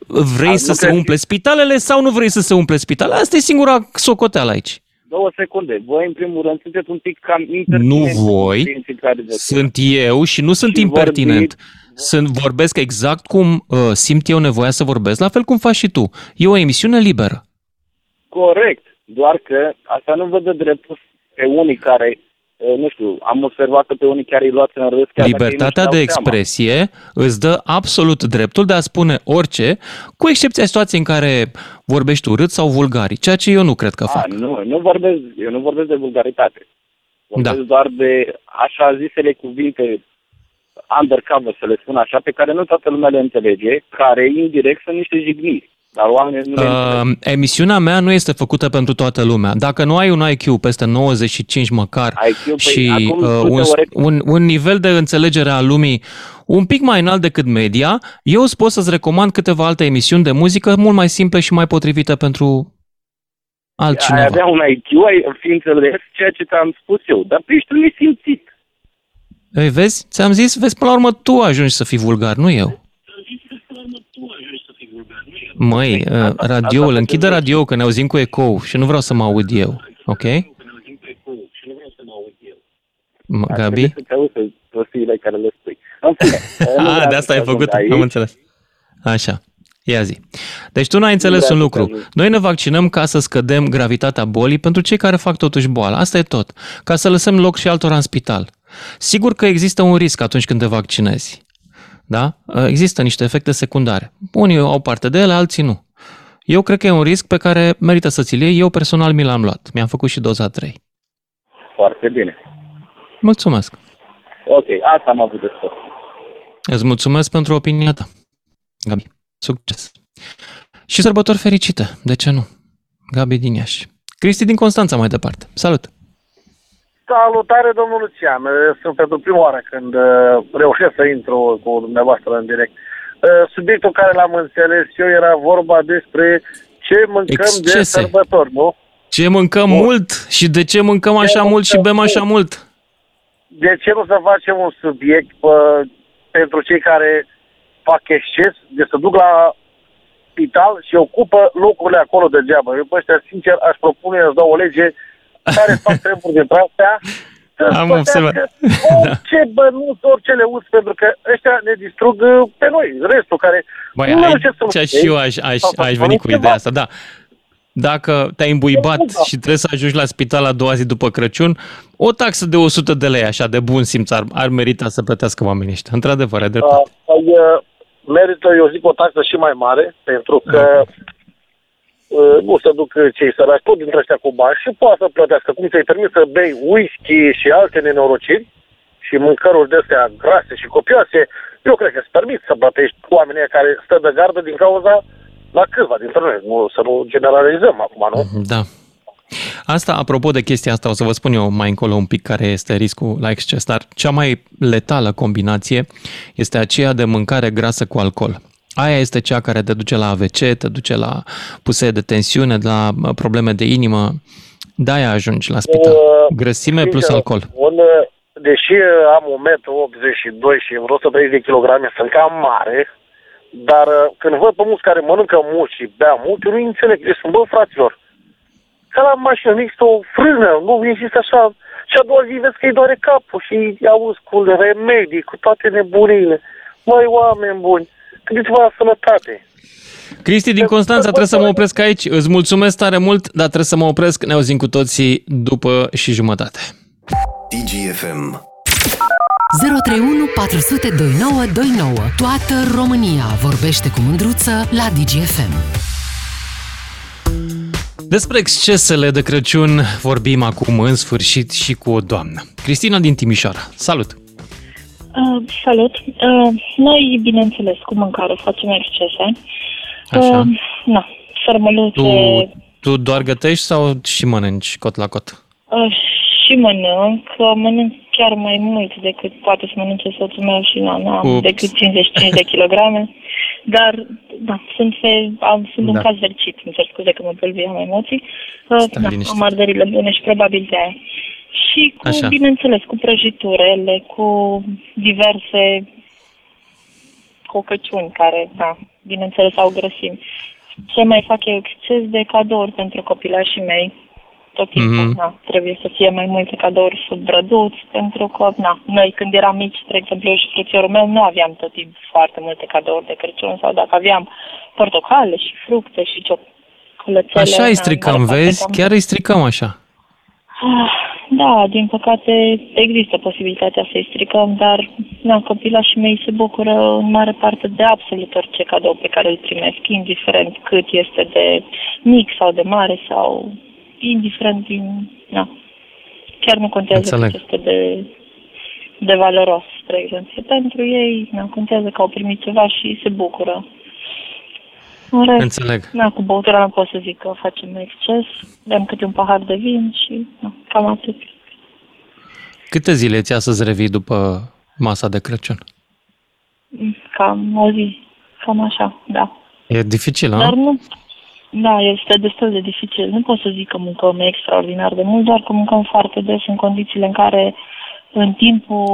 Vrei Da, să nu se cred- umple spitalele sau nu vrei să se umple spitalele? Asta e singura socoteală aici. Două secunde. Voi, în primul rând, sunteți un pic cam Nu impertinent. voi, în fiecare de sunt eu și nu sunt Și impertinent. Sunt, vorbesc exact cum uh, simt eu nevoia să vorbesc, la fel cum faci și tu. E o emisiune liberă. Corect. Doar că asta nu vă dă dreptul pe unii care, eh, nu știu, am observat că pe unii chiar îi luați în râs. chiar dacă ei Libertatea nu-și de dau seama. expresie îți dă absolut dreptul de a spune orice, cu excepția situației în care vorbești urât sau vulgari, ceea ce eu nu cred că A, fac. nu, nu vorbesc, eu nu vorbesc de vulgaritate. Vorbesc Da. doar de așa zisele cuvinte undercover, să le spun așa, pe care nu toată lumea le înțelege, care indirect sunt niște jigniri. Dar oamenii nu le înțeleg. Uh, emisiunea mea nu este făcută pentru toată lumea. Dacă nu ai un IQ peste 95 măcar IQ, păi, și acum, uh, tu un, teoretic- un, un nivel de înțelegere a lumii un pic mai înalt decât media, eu îți pot să-ți recomand câteva alte emisiuni de muzică mult mai simple și mai potrivite pentru Ai altcineva. avea un IQ, ai fi înțeles ceea ce ți-am spus eu, dar tu ești un nesimțit. Ei, vezi? Ți-am zis, vezi, până la urmă tu ajungi să fii vulgar, nu eu. Măi, uh, radioul, închide radioul că ne auzim cu ecou și nu vreau să mă aud eu, ok? M- Gabi? Trebuie să te auzi prostiile care le spui. În fine, nu Ah, vreau de să asta ai ajung făcut, aici. am înțeles. Așa. Ia zi. Deci tu n-ai înțeles vreau un să lucru. ajung. Noi ne vaccinăm ca să scădem gravitatea bolii pentru cei care fac totuși boala. Asta e tot. Ca să lăsăm loc și altora în spital. Sigur că există un risc atunci când te vaccinezi. Da? Există niște efecte secundare. Unii au parte de ele, alții nu. Eu cred că e un risc pe care merită să ți-l iei. Eu personal mi l-am luat. Mi-am făcut și doza 3. Foarte bine. Mulțumesc. Ok, asta am avut de spus. Îți mulțumesc pentru opinia ta. Gabi, succes. Și sărbători fericite, de ce nu? Gabi din Iași. Cristi din Constanța mai departe. Salut! Salutare, domnul Lucian. Sunt pentru prima oară când uh, reușesc să intru cu dumneavoastră în direct. Uh, Subiectul care l-am înțeles eu era vorba despre ce mâncăm de Excese. sărbători, nu? Ce mâncăm mult și de ce mâncăm așa mult și bem așa mult? De ce nu să facem un subiect uh, pentru cei care fac exces, de să duc la spital și ocupă locurile acolo degeaba. Eu, pe ăștia, sincer, aș propune să dau o lege care fac treburi de astea să Am scotească observat. orice bănuț, orice leuț, pentru că ăștia ne distrug uh, pe noi, restul care Băi, nu aici reușesc să și eu aș, aș, aș veni cu ideea asta, da. Dacă te-ai îmbuibat și trebuie să ajungi la spital a doua zi după Crăciun, o taxă de 100 de lei, așa, de bun simț, ar, ar merita să plătească oamenii ăștia. Într-adevăr, ai dreptate. Uh, păi, uh, merită, eu zic, o taxă și mai mare, pentru că uh, nu se duc cei săraci, tot dintre ăștia cu bani și poate să plătească. Cum ți-ai permis să bei whisky și alte nenorociri și mâncăruri de astea grase și copioase, eu cred că îți permit să plătești oamenii ăia care stă de gardă din cauza la câțiva dintre noi. Nu, să nu generalizăm acum, nu? Da. Asta, apropo de chestia asta, o să vă spun eu mai încolo un pic care este riscul la exces, dar cea mai letală combinație este aceea de mâncare grasă cu alcool. Aia este cea care te duce la AVC, te duce la pusee de tensiune, la uh, probleme de inimă. De-aia ajungi la spital. Grăsime plus Sincer, alcool. Un, uh, deși uh, am 1,82 m și vreo 130 de kilograme, sunt cam mare, dar uh, când văd pe mulți care mănâncă mult și bea mult, eu nu înțeleg. Deci sunt, bă, fraților, ca la mașină, nu există o frână, nu există așa. Și a doua zi vezi că îi doare capul și îi auzi cu remedii, cu toate nebunile. Măi, oameni buni, gândiți-vă la sănătate. Cristi din Constanța, trebuie să mă opresc aici. Îți mulțumesc tare mult, dar trebuie să mă opresc. Ne auzim cu toții după și jumătate. DGFM 031 400 2929. Toată România vorbește cu mândruță la DGFM. Despre excesele de Crăciun vorbim acum în sfârșit și cu o doamnă. Cristina din Timișoara. Salut! Uh, salut! Uh, noi, bineînțeles, cu mâncare facem excese. Așa. Uh, na, sărmăluțe, Tu, tu doar gătești sau și mănânci cot la cot? uh, și mănânc, uh, mănânc chiar mai mult decât poate să mănânce soțul meu și nu am Ups. decât 55 de kilograme. Dar, da, sunt, fe, am, sunt Da. un caz vercit, îmi cer scuze că mă bălbui, am emoții. Uh, Stai da, liniștit. am ardările bune și probabil de aia. Și cu, Așa. bineînțeles, cu prăjiturele, cu diverse cocăciuni care, da, bineînțeles, au grăsimi. Ce mai fac eu exces de cadouri pentru copilașii mei. Tot timpul, Mhm. na, trebuie să fie mai multe cadouri sub brăduț, pentru că, na, noi când eram mici, spre exemplu, eu și frățiorul meu, nu aveam tot timpul foarte multe cadouri de Crăciun, sau dacă aveam portocale și fructe și ciocolățele. Așa îi na, stricăm, mare parte vezi? cam- Chiar îi stricăm așa. Ah, Da, din păcate există posibilitatea să-i stricăm, dar na, copilașii mei se bucură în mare parte de absolut orice cadou pe care îl primesc, indiferent cât este de mic sau de mare sau indiferent din... Na, chiar nu contează Înțeleg. cât este de, de valoros, spre exemplu. Pentru ei, na, contează că au primit ceva și se bucură. În rest, Înțeleg. Na, cu băutura nu pot să zic că facem exces, dăm câte un pahar de vin și na, cam atât. Câte zile ți-a să-ți revii după masa de Crăciun? Cam o zi, cam așa, da. E dificil, Dar a? nu, da, este destul de dificil. Nu pot să zic că mâncăm extraordinar de mult, doar că mâncăm foarte des în condițiile în care în timpul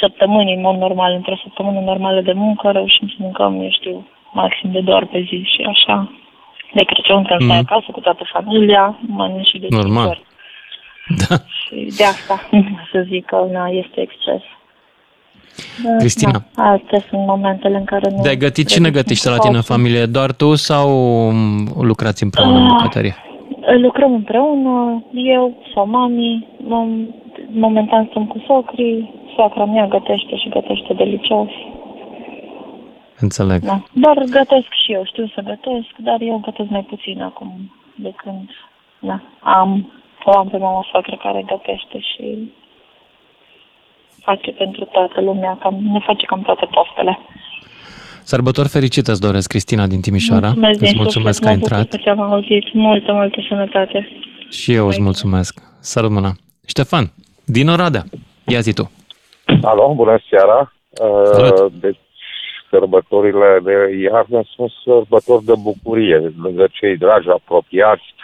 săptămânii, în mod normal, într-o săptămână normală de muncă, reușim să mâncăm, eu știu, maxim de două ori pe zi și așa. De Crăciun, când stai Mhm. acasă cu toată familia, mănânci și de cinci Normal. ori. Și de asta, să zic că na, este exces. Dar, Cristina. Na, astea sunt momentele în care nu... De gătit cine gătește la tine în familie? Doar tu sau mm, lucrați împreună în Ah. bucătărie? Lucrăm împreună, eu sau mami, mom- momentan sunt cu socrii, soacra mea gătește și gătește delicios. Înțeleg. Da. Dar gătesc și eu, știu să gătesc, dar eu gătesc mai puțin acum de când da, am, o am pe mama soacră care gătește și face pentru toată lumea, cam, ne face cam toate poftele. Sărbători fericite îți doresc, Cristina din Timișoara. Mulțumesc din îți mulțumesc că suflet, ai mă bucur intrat că te-am auzit. Multă, multă sănătate. și eu îți mulțumesc. Sărut mâna. Ștefan, din Oradea, ia zi tu. Alo, bună seara. Salut. Uh, Deci, sărbătorile de iarnă sunt sărbători de bucurie, lângă cei dragi, apropiați.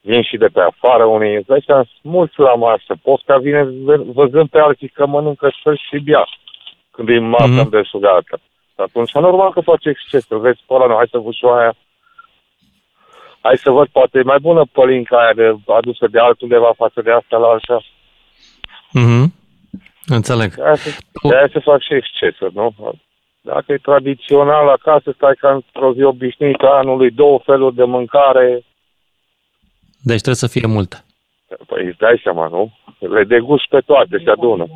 Vin și de pe afară unii, îți dai seama, sunt mulți la masă. Posca vine vă- văzând pe alții că mănâncă să și bea când e masa Mhm. mm-hmm. îndesugată. Și atunci, normal că face exces. Îl vezi pe ăla, nu, hai să văd și eu aia. Hai să văd, poate e mai bună pălinca aia de, adusă de altundeva față de asta la așa. Mhm. Înțeleg. De aia, se, de aia se fac și excesuri, nu? Dacă e tradițional acasă, stai ca într-o zi obișnuită a anului, două feluri de mâncare, Deci trebuie să fie multe. păi îți dai seama, nu? Le degusti pe toate, se adună.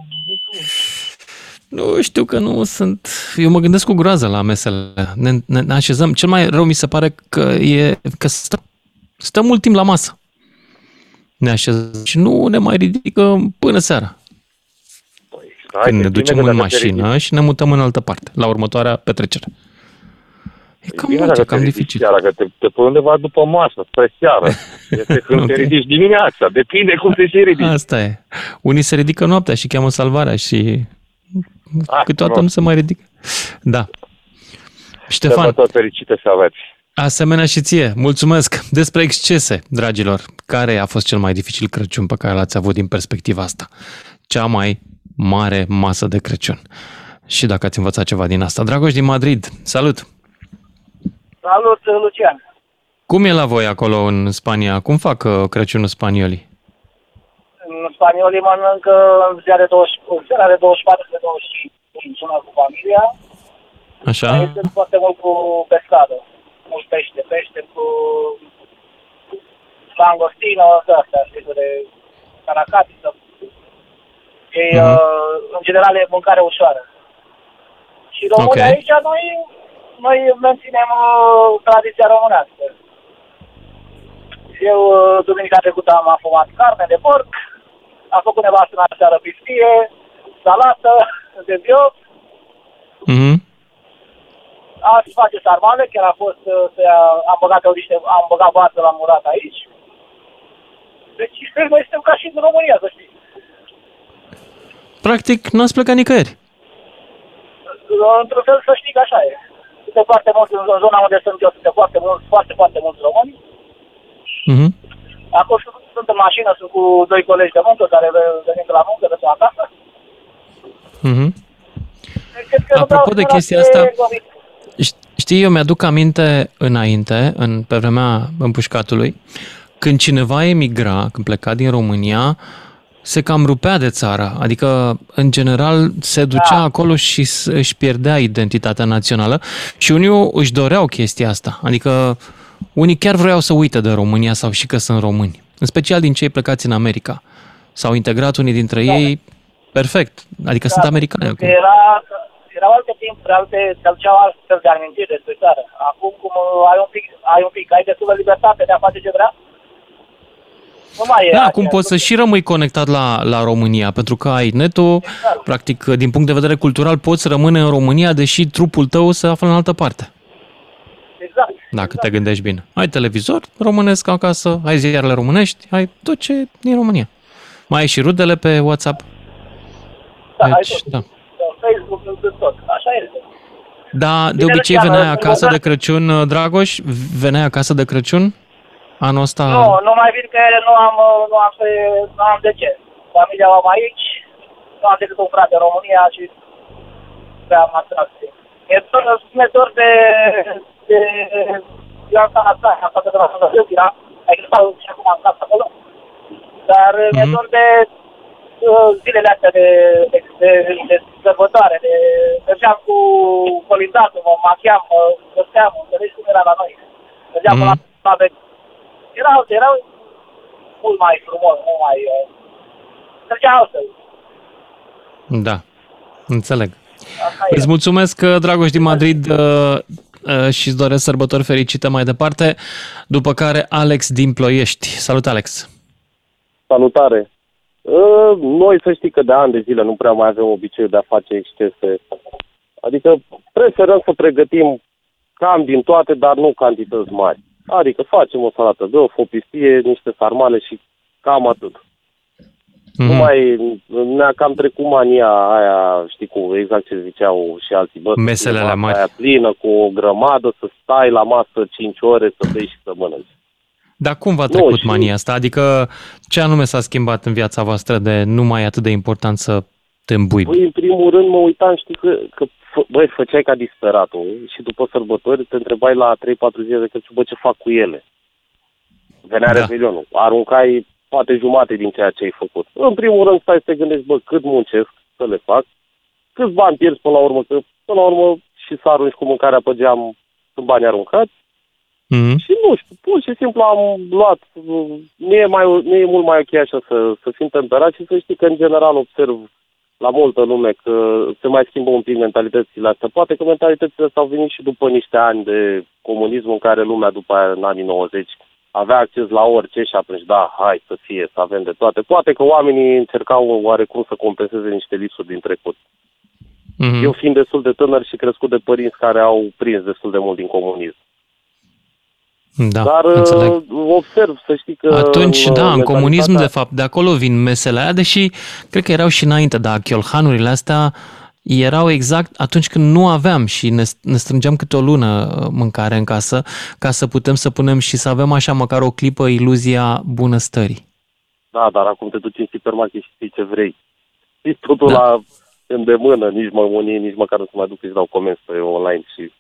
Nu știu că nu sunt... Eu mă gândesc cu groază la mesele. Ne, ne, ne așezăm. Cel mai rău mi se pare că e că stăm, stăm mult timp la masă. Ne așezăm și nu ne mai ridică până seara. Hai, Când că ne bine ducem că în dacă te mașină ridici- și ne mutăm în altă parte, la următoarea petrecere. E cam Bine, mult, e dacă cam te ridici dificil. Seara, că te, te pui undeva după masă, spre seară. Este când Ok. te ridici dimineața, depinde cum te și ridici. Asta e. Unii se ridică noaptea și cheamă salvarea și Ah, câteodată nu. nu se mai ridică. Da. Ștefan, Sărbători fericite să aveți. asemenea și ție, mulțumesc. Despre excese, dragilor, care a fost cel mai dificil Crăciun pe care l-ați avut din perspectiva asta? Cea mai mare masă de Crăciun. Și dacă ați învățat ceva din asta. Dragoș din Madrid, salut! Salut, Lucian. Cum e la voi acolo în Spania? Cum fac uh, Crăciunul spaniolii? În spaniolii mănâncă în ziua de, 20, în seara de 24 de 25 sună cu familia. Așa? Este foarte mult cu pescadă. Mult pește, pește cu langostino, de astea, știi, de caracatiță. E, Mhm. uh, în general, e mâncare ușoară. Și românii Ok. aici, noi, noi menținem uh, tradiția românească. Eu, uh, duminica trecută, am afumat carne de porc, am făcut nevastă în seară pistie, salată de biop, Mhm. ați face sarmale, chiar a fost, uh, să ia, am băgat eu niște, am băgat varză la murat aici. Deci noi suntem ca și în România, să știți. Practic, n-ați plecat nicăieri. Într-un fel să știi că așa e. Suntem foarte mulți, în zona unde sunt eu, suntem foarte mulți, foarte, foarte mulți români. Mhm. Acum sunt, sunt în mașină, sunt cu doi colegi de muncă care venim de la muncă, de la acasă. Mhm. Cred că nu vreau Apropo de să chestia fie asta, gomit. Știi, eu mi-aduc aminte înainte, în, pe vremea împușcatului, când cineva emigra, când pleca din România, se cam rupea de țară. Adică, în general, se ducea da. acolo și s- își pierdea identitatea națională și unii își doreau chestia asta. Adică, unii chiar vreau să uite de România sau și că sunt români. În special din cei plecați în America. S-au integrat unii dintre Da. ei perfect. Adică sunt americani Că acum. Era, erau alte timpuri, alte, se aduceau astfel de amintiri despre țară. Acum, cum uh, ai un pic, ai un pic, ai destulă libertate de a face ce vrea, nu mai e Da, aceea- acum poți să și rămâi conectat la, la România, pentru că ai netul, Exact. practic, din punct de vedere cultural, poți rămâne în România, deși trupul tău se află în altă parte. Exact. Dacă te gândești bine. Ai televizor românesc acasă, ai ziarele românești, ai tot ce e din România. Mai ai și rudele pe WhatsApp. Da, ai Deci, tot. da. Pe Facebook, în tot. Așa este. Da, de Bine, obicei Lucian, veneai în acasă de Bulgar- Crăciun, uh, Dragoș? Veneai acasă de Crăciun? Anul ăsta? Nu, nu mai vin că ele nu am, uh, nu am, pe- nu am de ce. Familia o am aici, nu am decât un frate în România și prea am atracție. E doar, mi-e dor de, de, eu am stat la țară, am stat de la Dumnezeu, era, adică stau și acum am stat acolo, dar mm-hmm. mi-e dor de uh, zilele astea de, de, de, de sărbătoare, de, mergeam cu colindatul, mă machiam, mă găseam, înțelegi cum era la noi. Mergeam mm-hmm. Mhm. până la, la erau, erau mult mai frumos, mult mai... Uh, mergea altfel. Da, înțeleg. Asta e. Îți mulțumesc, uh, Dragoș din Madrid, uh, uh, și îți doresc sărbători fericite mai departe, după care Alex din Ploiești. Salut, Alex! Salutare! Uh, Noi să știi că de ani de zile nu prea mai avem obiceiul de a face excese. Adică preferăm să pregătim cam din toate, dar nu cantități mari. Adică facem o salată de of, o pistie, niște sarmale și cam atât. Mhm. Nu mai ne-a cam trecut mania aia, știi cu exact ce ziceau și alții. Bă, Meselele masa mari. Aia plină cu o grămadă, să stai la masă 5 ore, să bei și să mănânci. Dar cum v-a Nu, trecut și- mania asta? Adică ce anume s-a schimbat în viața voastră de nu mai e atât de important să te îmbui? Păi, în primul rând, mă uitam, știi, că, că fă, băi, făceai ca disperatul și după sărbători te întrebai la 3-4 zile de Crăciun, bă, ce fac cu ele? Venea Da. da. Revelionul, aruncai poate jumate din ceea ce ai făcut. În primul rând, stai să te gândești, bă, cât muncesc să le fac, câți bani pierzi până la urmă, că până la urmă și să arunci cu mâncarea pe geam, sunt bani aruncați. Mm-hmm. Și nu știu, pur și simplu am luat, nu e, mai, nu e mult mai ok așa să, să fim temperat și să știi că în general observ la multă lume că se mai schimbă un pic mentalitățile astea. Poate că mentalitățile astea au venit și după niște ani de comunism în care lumea după aia în anii 90 avea acces la orice și atunci da, hai să fie, să avem de toate. Poate că oamenii încercau oarecum să compenseze niște lipsuri din trecut. Mhm. Eu fiind destul de tânăr și crescut de părinți care au prins destul de mult din comunism. Da, Dar înțeleg. uh, observ, să știi că... Atunci, în, da, în mentalitatea- comunism, de fapt, de acolo vin mesele aia, deși cred că erau și înainte, dar chiolhanurile astea erau exact atunci când nu aveam și ne, ne strângeam câte o lună uh, mâncare în casă ca să putem să punem și să avem așa măcar o clipă iluzia bunăstării. Da, dar acum te duci în supermarket și știi ce vrei. E totul da. la îndemână, nici mă, unii nici măcar nu se mai duc să-și dau comenzi pe online și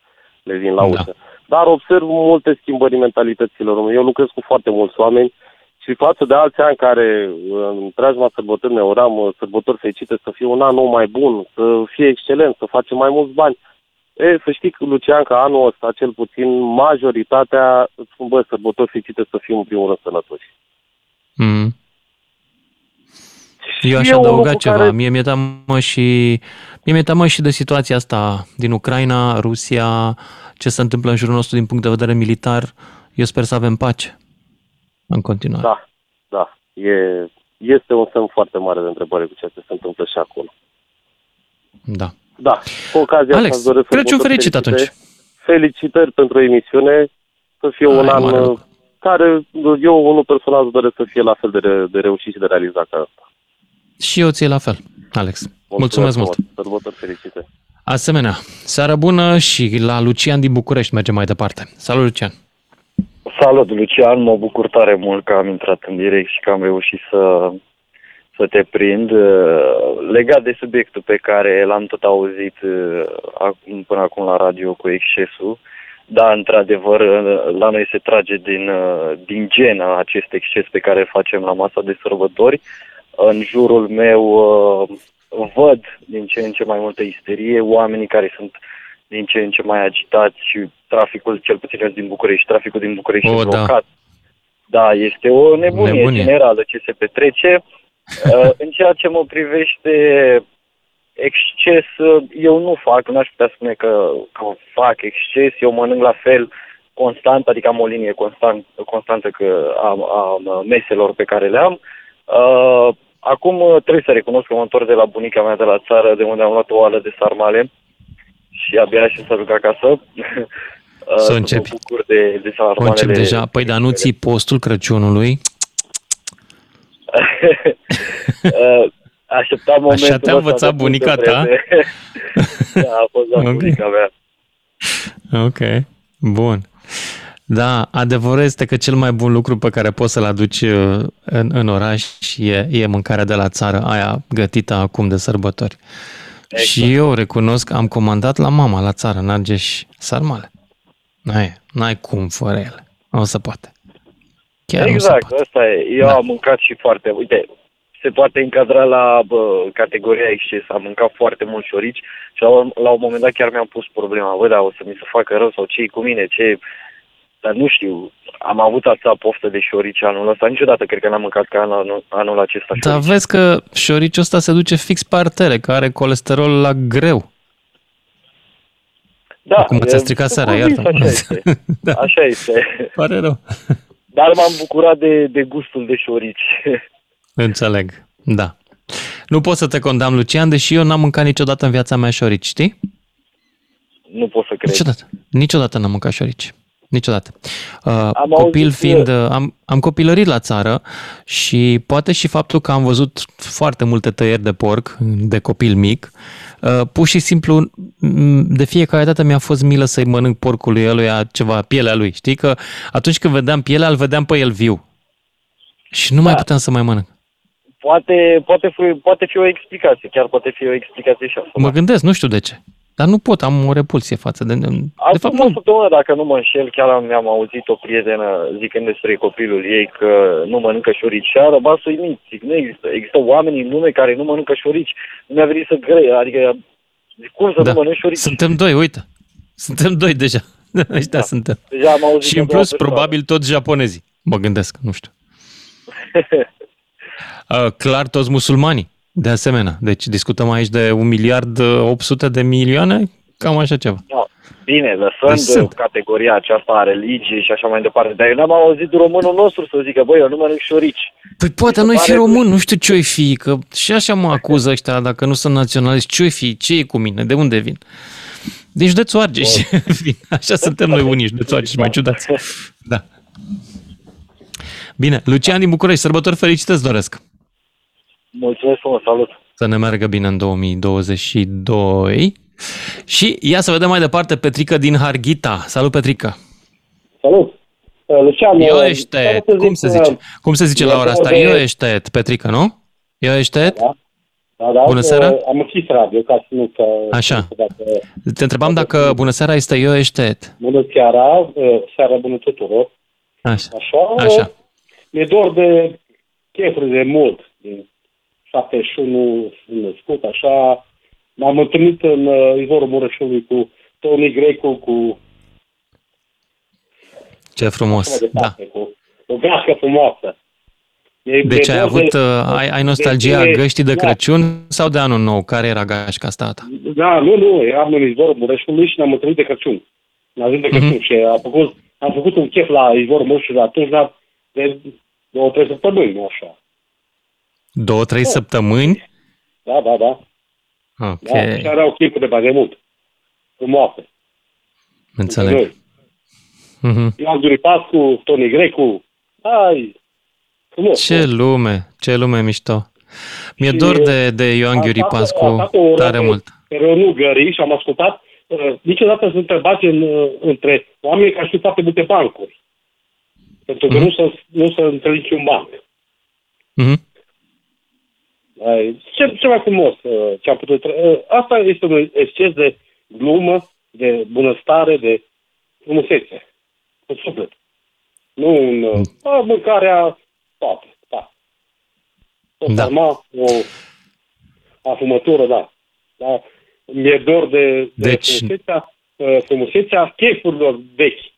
le vin la Da. Ușă. Dar observ multe schimbări în mentalitățile române. Eu lucrez cu foarte mulți oameni și față de alți ani care în preajma sărbători ne uram uh, sărbători fericite, să fie un an nou mai bun, să fie excelent, să facem mai mulți bani. E, să știi, Lucian, că anul ăsta, cel puțin, majoritatea îți spun, bă, sărbători fericite să fim în primul rând sănătoși. Mm. Eu aș E un adăuga lucru ceva. care- Mie mi-e teamă și, mie mi-e teamă și de situația asta din Ucraina, Rusia, ce se întâmplă în jurul nostru din punct de vedere militar. Eu sper să avem pace în continuare. Da, da. E, este un semn foarte mare de întrebare cu ceea ce se întâmplă și acolo. Da. Da, cu ocazia Alex, asta îți doresc Crăciun sărbători fericit fericite. atunci. felicitări pentru emisiune, să fie un Hai, an mare uh, lucru. care eu, unul personal, îți doresc să fie la fel de, re- de reușit și de realizat ca asta. Și eu ție la fel, Alex. Mulțumesc, mult. frumos. Sărbători fericite. Asemenea, seară bună și la Lucian din București mergem mai departe. Salut, Lucian! Salut, Lucian, mă bucur tare mult că am intrat în direct și că am reușit să, să te prind. Uh, Legat de subiectul pe care l-am tot auzit uh, acum- până acum la radio cu excesul, da, într-adevăr, uh, la noi se trage din, uh, din genă acest exces pe care îl facem la masa de sărbători. În jurul meu uh, văd din ce în ce mai multă isterie, oamenii care sunt din ce în ce mai agitați și traficul, cel puțin din București, traficul din București O, e da. blocat. Da, este o nebunie, Nebunie. generală ce se petrece. Uh, în ceea ce mă privește exces, uh, eu nu fac, n-aș putea spune că, că fac exces, eu mănânc la fel constant, adică am o linie constant, constantă că a, a meselor pe care le am. Uh, acum uh, trebuie să recunosc că mă întorc de la bunica mea de la țară, de unde am luat o oală de sarmale și abia și să duc acasă. Uh, Să mă începi. bucur de, de O încep sarmalele deja. Păi, dar nu ții postul Crăciunului? Uh, Așteptam momentul Așa te-a ăsta învățat de bunica multă ta? vreme. da, a fost la Ok. bunica mea. Ok, bun. Da, adevărul este că cel mai bun lucru pe care poți să-l aduci uh, în, în oraș e, e mâncarea de la țară, aia gătită acum de sărbători. Exact. Și eu recunosc, am comandat la mama la țară, în Argeș, sarmale. N-ai, n-ai cum fără ele. Nu se poate. Chiar nu se exact, asta e. Eu am mâncat și foarte... Uite, se poate încadra la bă, categoria exces. Am mâncat foarte mult șorici și la, la un moment dat chiar mi-am pus problema. Bă, da, o să mi se facă rău sau ce cu mine, ce... Dar nu știu, am avut atâta poftă de șorici anul ăsta. Niciodată cred că n-am mâncat ca anul, anul acesta Dar șorici. vezi că șoriciul ăsta se duce fix pe artere, că are colesterol la greu. Da, Acum ți-a e, stricat sunt seara, convins, iartă. Așa este. da. Așa este. Pare rău. Dar m-am bucurat de, de gustul de șorici. Înțeleg, da. Nu pot să te condamn, Lucian, deși eu n-am mâncat niciodată în viața mea șorici, știi? nu pot să cred. Niciodată. Niciodată n-am mâncat șorici. Niciodată. Uh, Am copil auzit fiind, că- uh, am, am copilărit la țară și poate și faptul că am văzut foarte multe tăieri de porc de copil mic, uh, pur și simplu m, de fiecare dată mi-a fost milă să-i mănânc porcului eluia ceva, pielea lui. Știi că atunci când vedeam pielea, îl vedeam pe el viu. Și nu mai puteam să mai mănânc. Poate, poate, fi, poate fi o explicație, chiar poate fi o explicație și asta. Mă gândesc, nu știu de ce. Dar nu pot, am o repulsie față de... De Acum fapt, o nu. săptămână, dacă nu mă înșel, chiar am, mi-am auzit o prietenă zicând despre copilul ei că nu mănâncă șorici și a rămas uimit. Zic, nu există. Există oameni în lume care nu mănâncă șorici. Nu mi-a venit să grei. Adică, zic, cum să Da. nu mănânci șorici? Suntem doi, uite. Suntem doi deja. Ăștia suntem. Deja am auzit Și de în două plus, persoane. probabil toți japonezii. Mă gândesc, nu știu. Uh, clar, toți musulmanii, de asemenea. Deci discutăm aici de un miliard uh, 800 de milioane, cam așa ceva. No, bine, Deci lăsând sunt. categoria aceasta a religiei și așa mai departe, dar eu n-am auzit românul nostru să zică, băi, eu nu mănânc șorici. Păi poate Mi se nu-i fi pare român, nu știu ce-i fi, că și așa mă acuză ăștia, dacă nu sunt naționaliști, ce-i fi, ce e cu mine, de unde vin? Deci de Argeș. Vin. Așa suntem noi unii, de Argeș, mai ciudați. Da. Bine, Lucian din București, sărbători fericite îți doresc. Mulțumesc frumos, salut! Să ne meargă bine în 2022. Și ia să vedem mai departe Petrica din Harghita. Salut, Petrica! Salut! Uh, Lucian, Eu uh, ești, vreau să cum zic, se uh, zice? Cum se zice e la ora asta? vorba de- Eu ești, Petrica, nu? Eu ești, Da, da, Bună uh, seara. Am închis radio ca să nu că... Așa. Dacă, Te întrebam dacă bună seara este eu ești bună seara, uh, seara bună tuturor. Așa. Așa. Așa. uh, Mi-e dor de chefuri de mult. Din 71 sunt născut, așa. M-am întâlnit în uh, izvorul Mureșului cu Tony Grecu, cu Ce frumos. așa mai Da. departe, cu o gașcă frumoasă. Mi-e- Deci mi-e ai dor avut, de- uh, ai, ai nostalgia de- găștii de da. Crăciun sau de anul nou? Care era gașca asta ta? Da, nu, nu, eram în izvorul Mureșului și ne-am întâlnit de Crăciun. Ne-am întâlnit de Crăciun Mhm. și am făcut, am făcut un chef la izvorul Mureșului atunci, dar de două, trei săptămâni, nu așa. Două, trei săptămâni? Da, da, da. Ok. da și erau chipuri de bagă mult. Frumoase. Înțeleg. Noi. Mhm. Ioan Duripascu, Toni Grecu, ai, frumos. Ce lume, ce lume mișto. Mi-e dor de, de Ioan Asta- Ghiuri asta Pascu pe oră tare pe- mult. Pe Ronu Gări și am ascultat, uh, niciodată sunt întrebați în, uh, între oameni care știu foarte multe bancuri. Pentru că nu să nu să înțeleg niciun banc. Mhm. Ai, Ce, ce mai frumos uh, ce am putut... tra- uh, Asta este un exces de glumă, de bunăstare, de frumusețe. În suflet. Nu un... Uh, a, mâncarea... Toate, da. O Da. sarma, o afumătură, da. da. Mi-e dor de, de Deci- frumusețea, uh, frumusețea chefurilor vechi.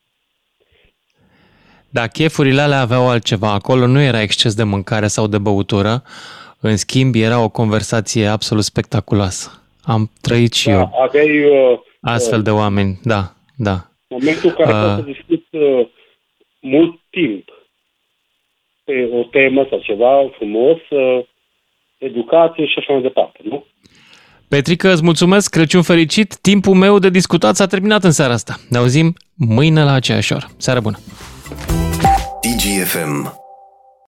Da, chefurile alea aveau altceva. Acolo nu era exces de mâncare sau de băutură. În schimb, era o conversație absolut spectaculoasă. Am trăit și Da, eu aveai uh, astfel de oameni. Da, da. momentul în care Ah. poți să discuți uh, mult timp pe o temă sau ceva frumos, uh, educație și așa mai departe, nu? Petrică, îți mulțumesc, Crăciun fericit. Timpul meu de discutat s-a terminat în seara asta. Ne auzim mâine la aceeași oră. Seară bună! DGFM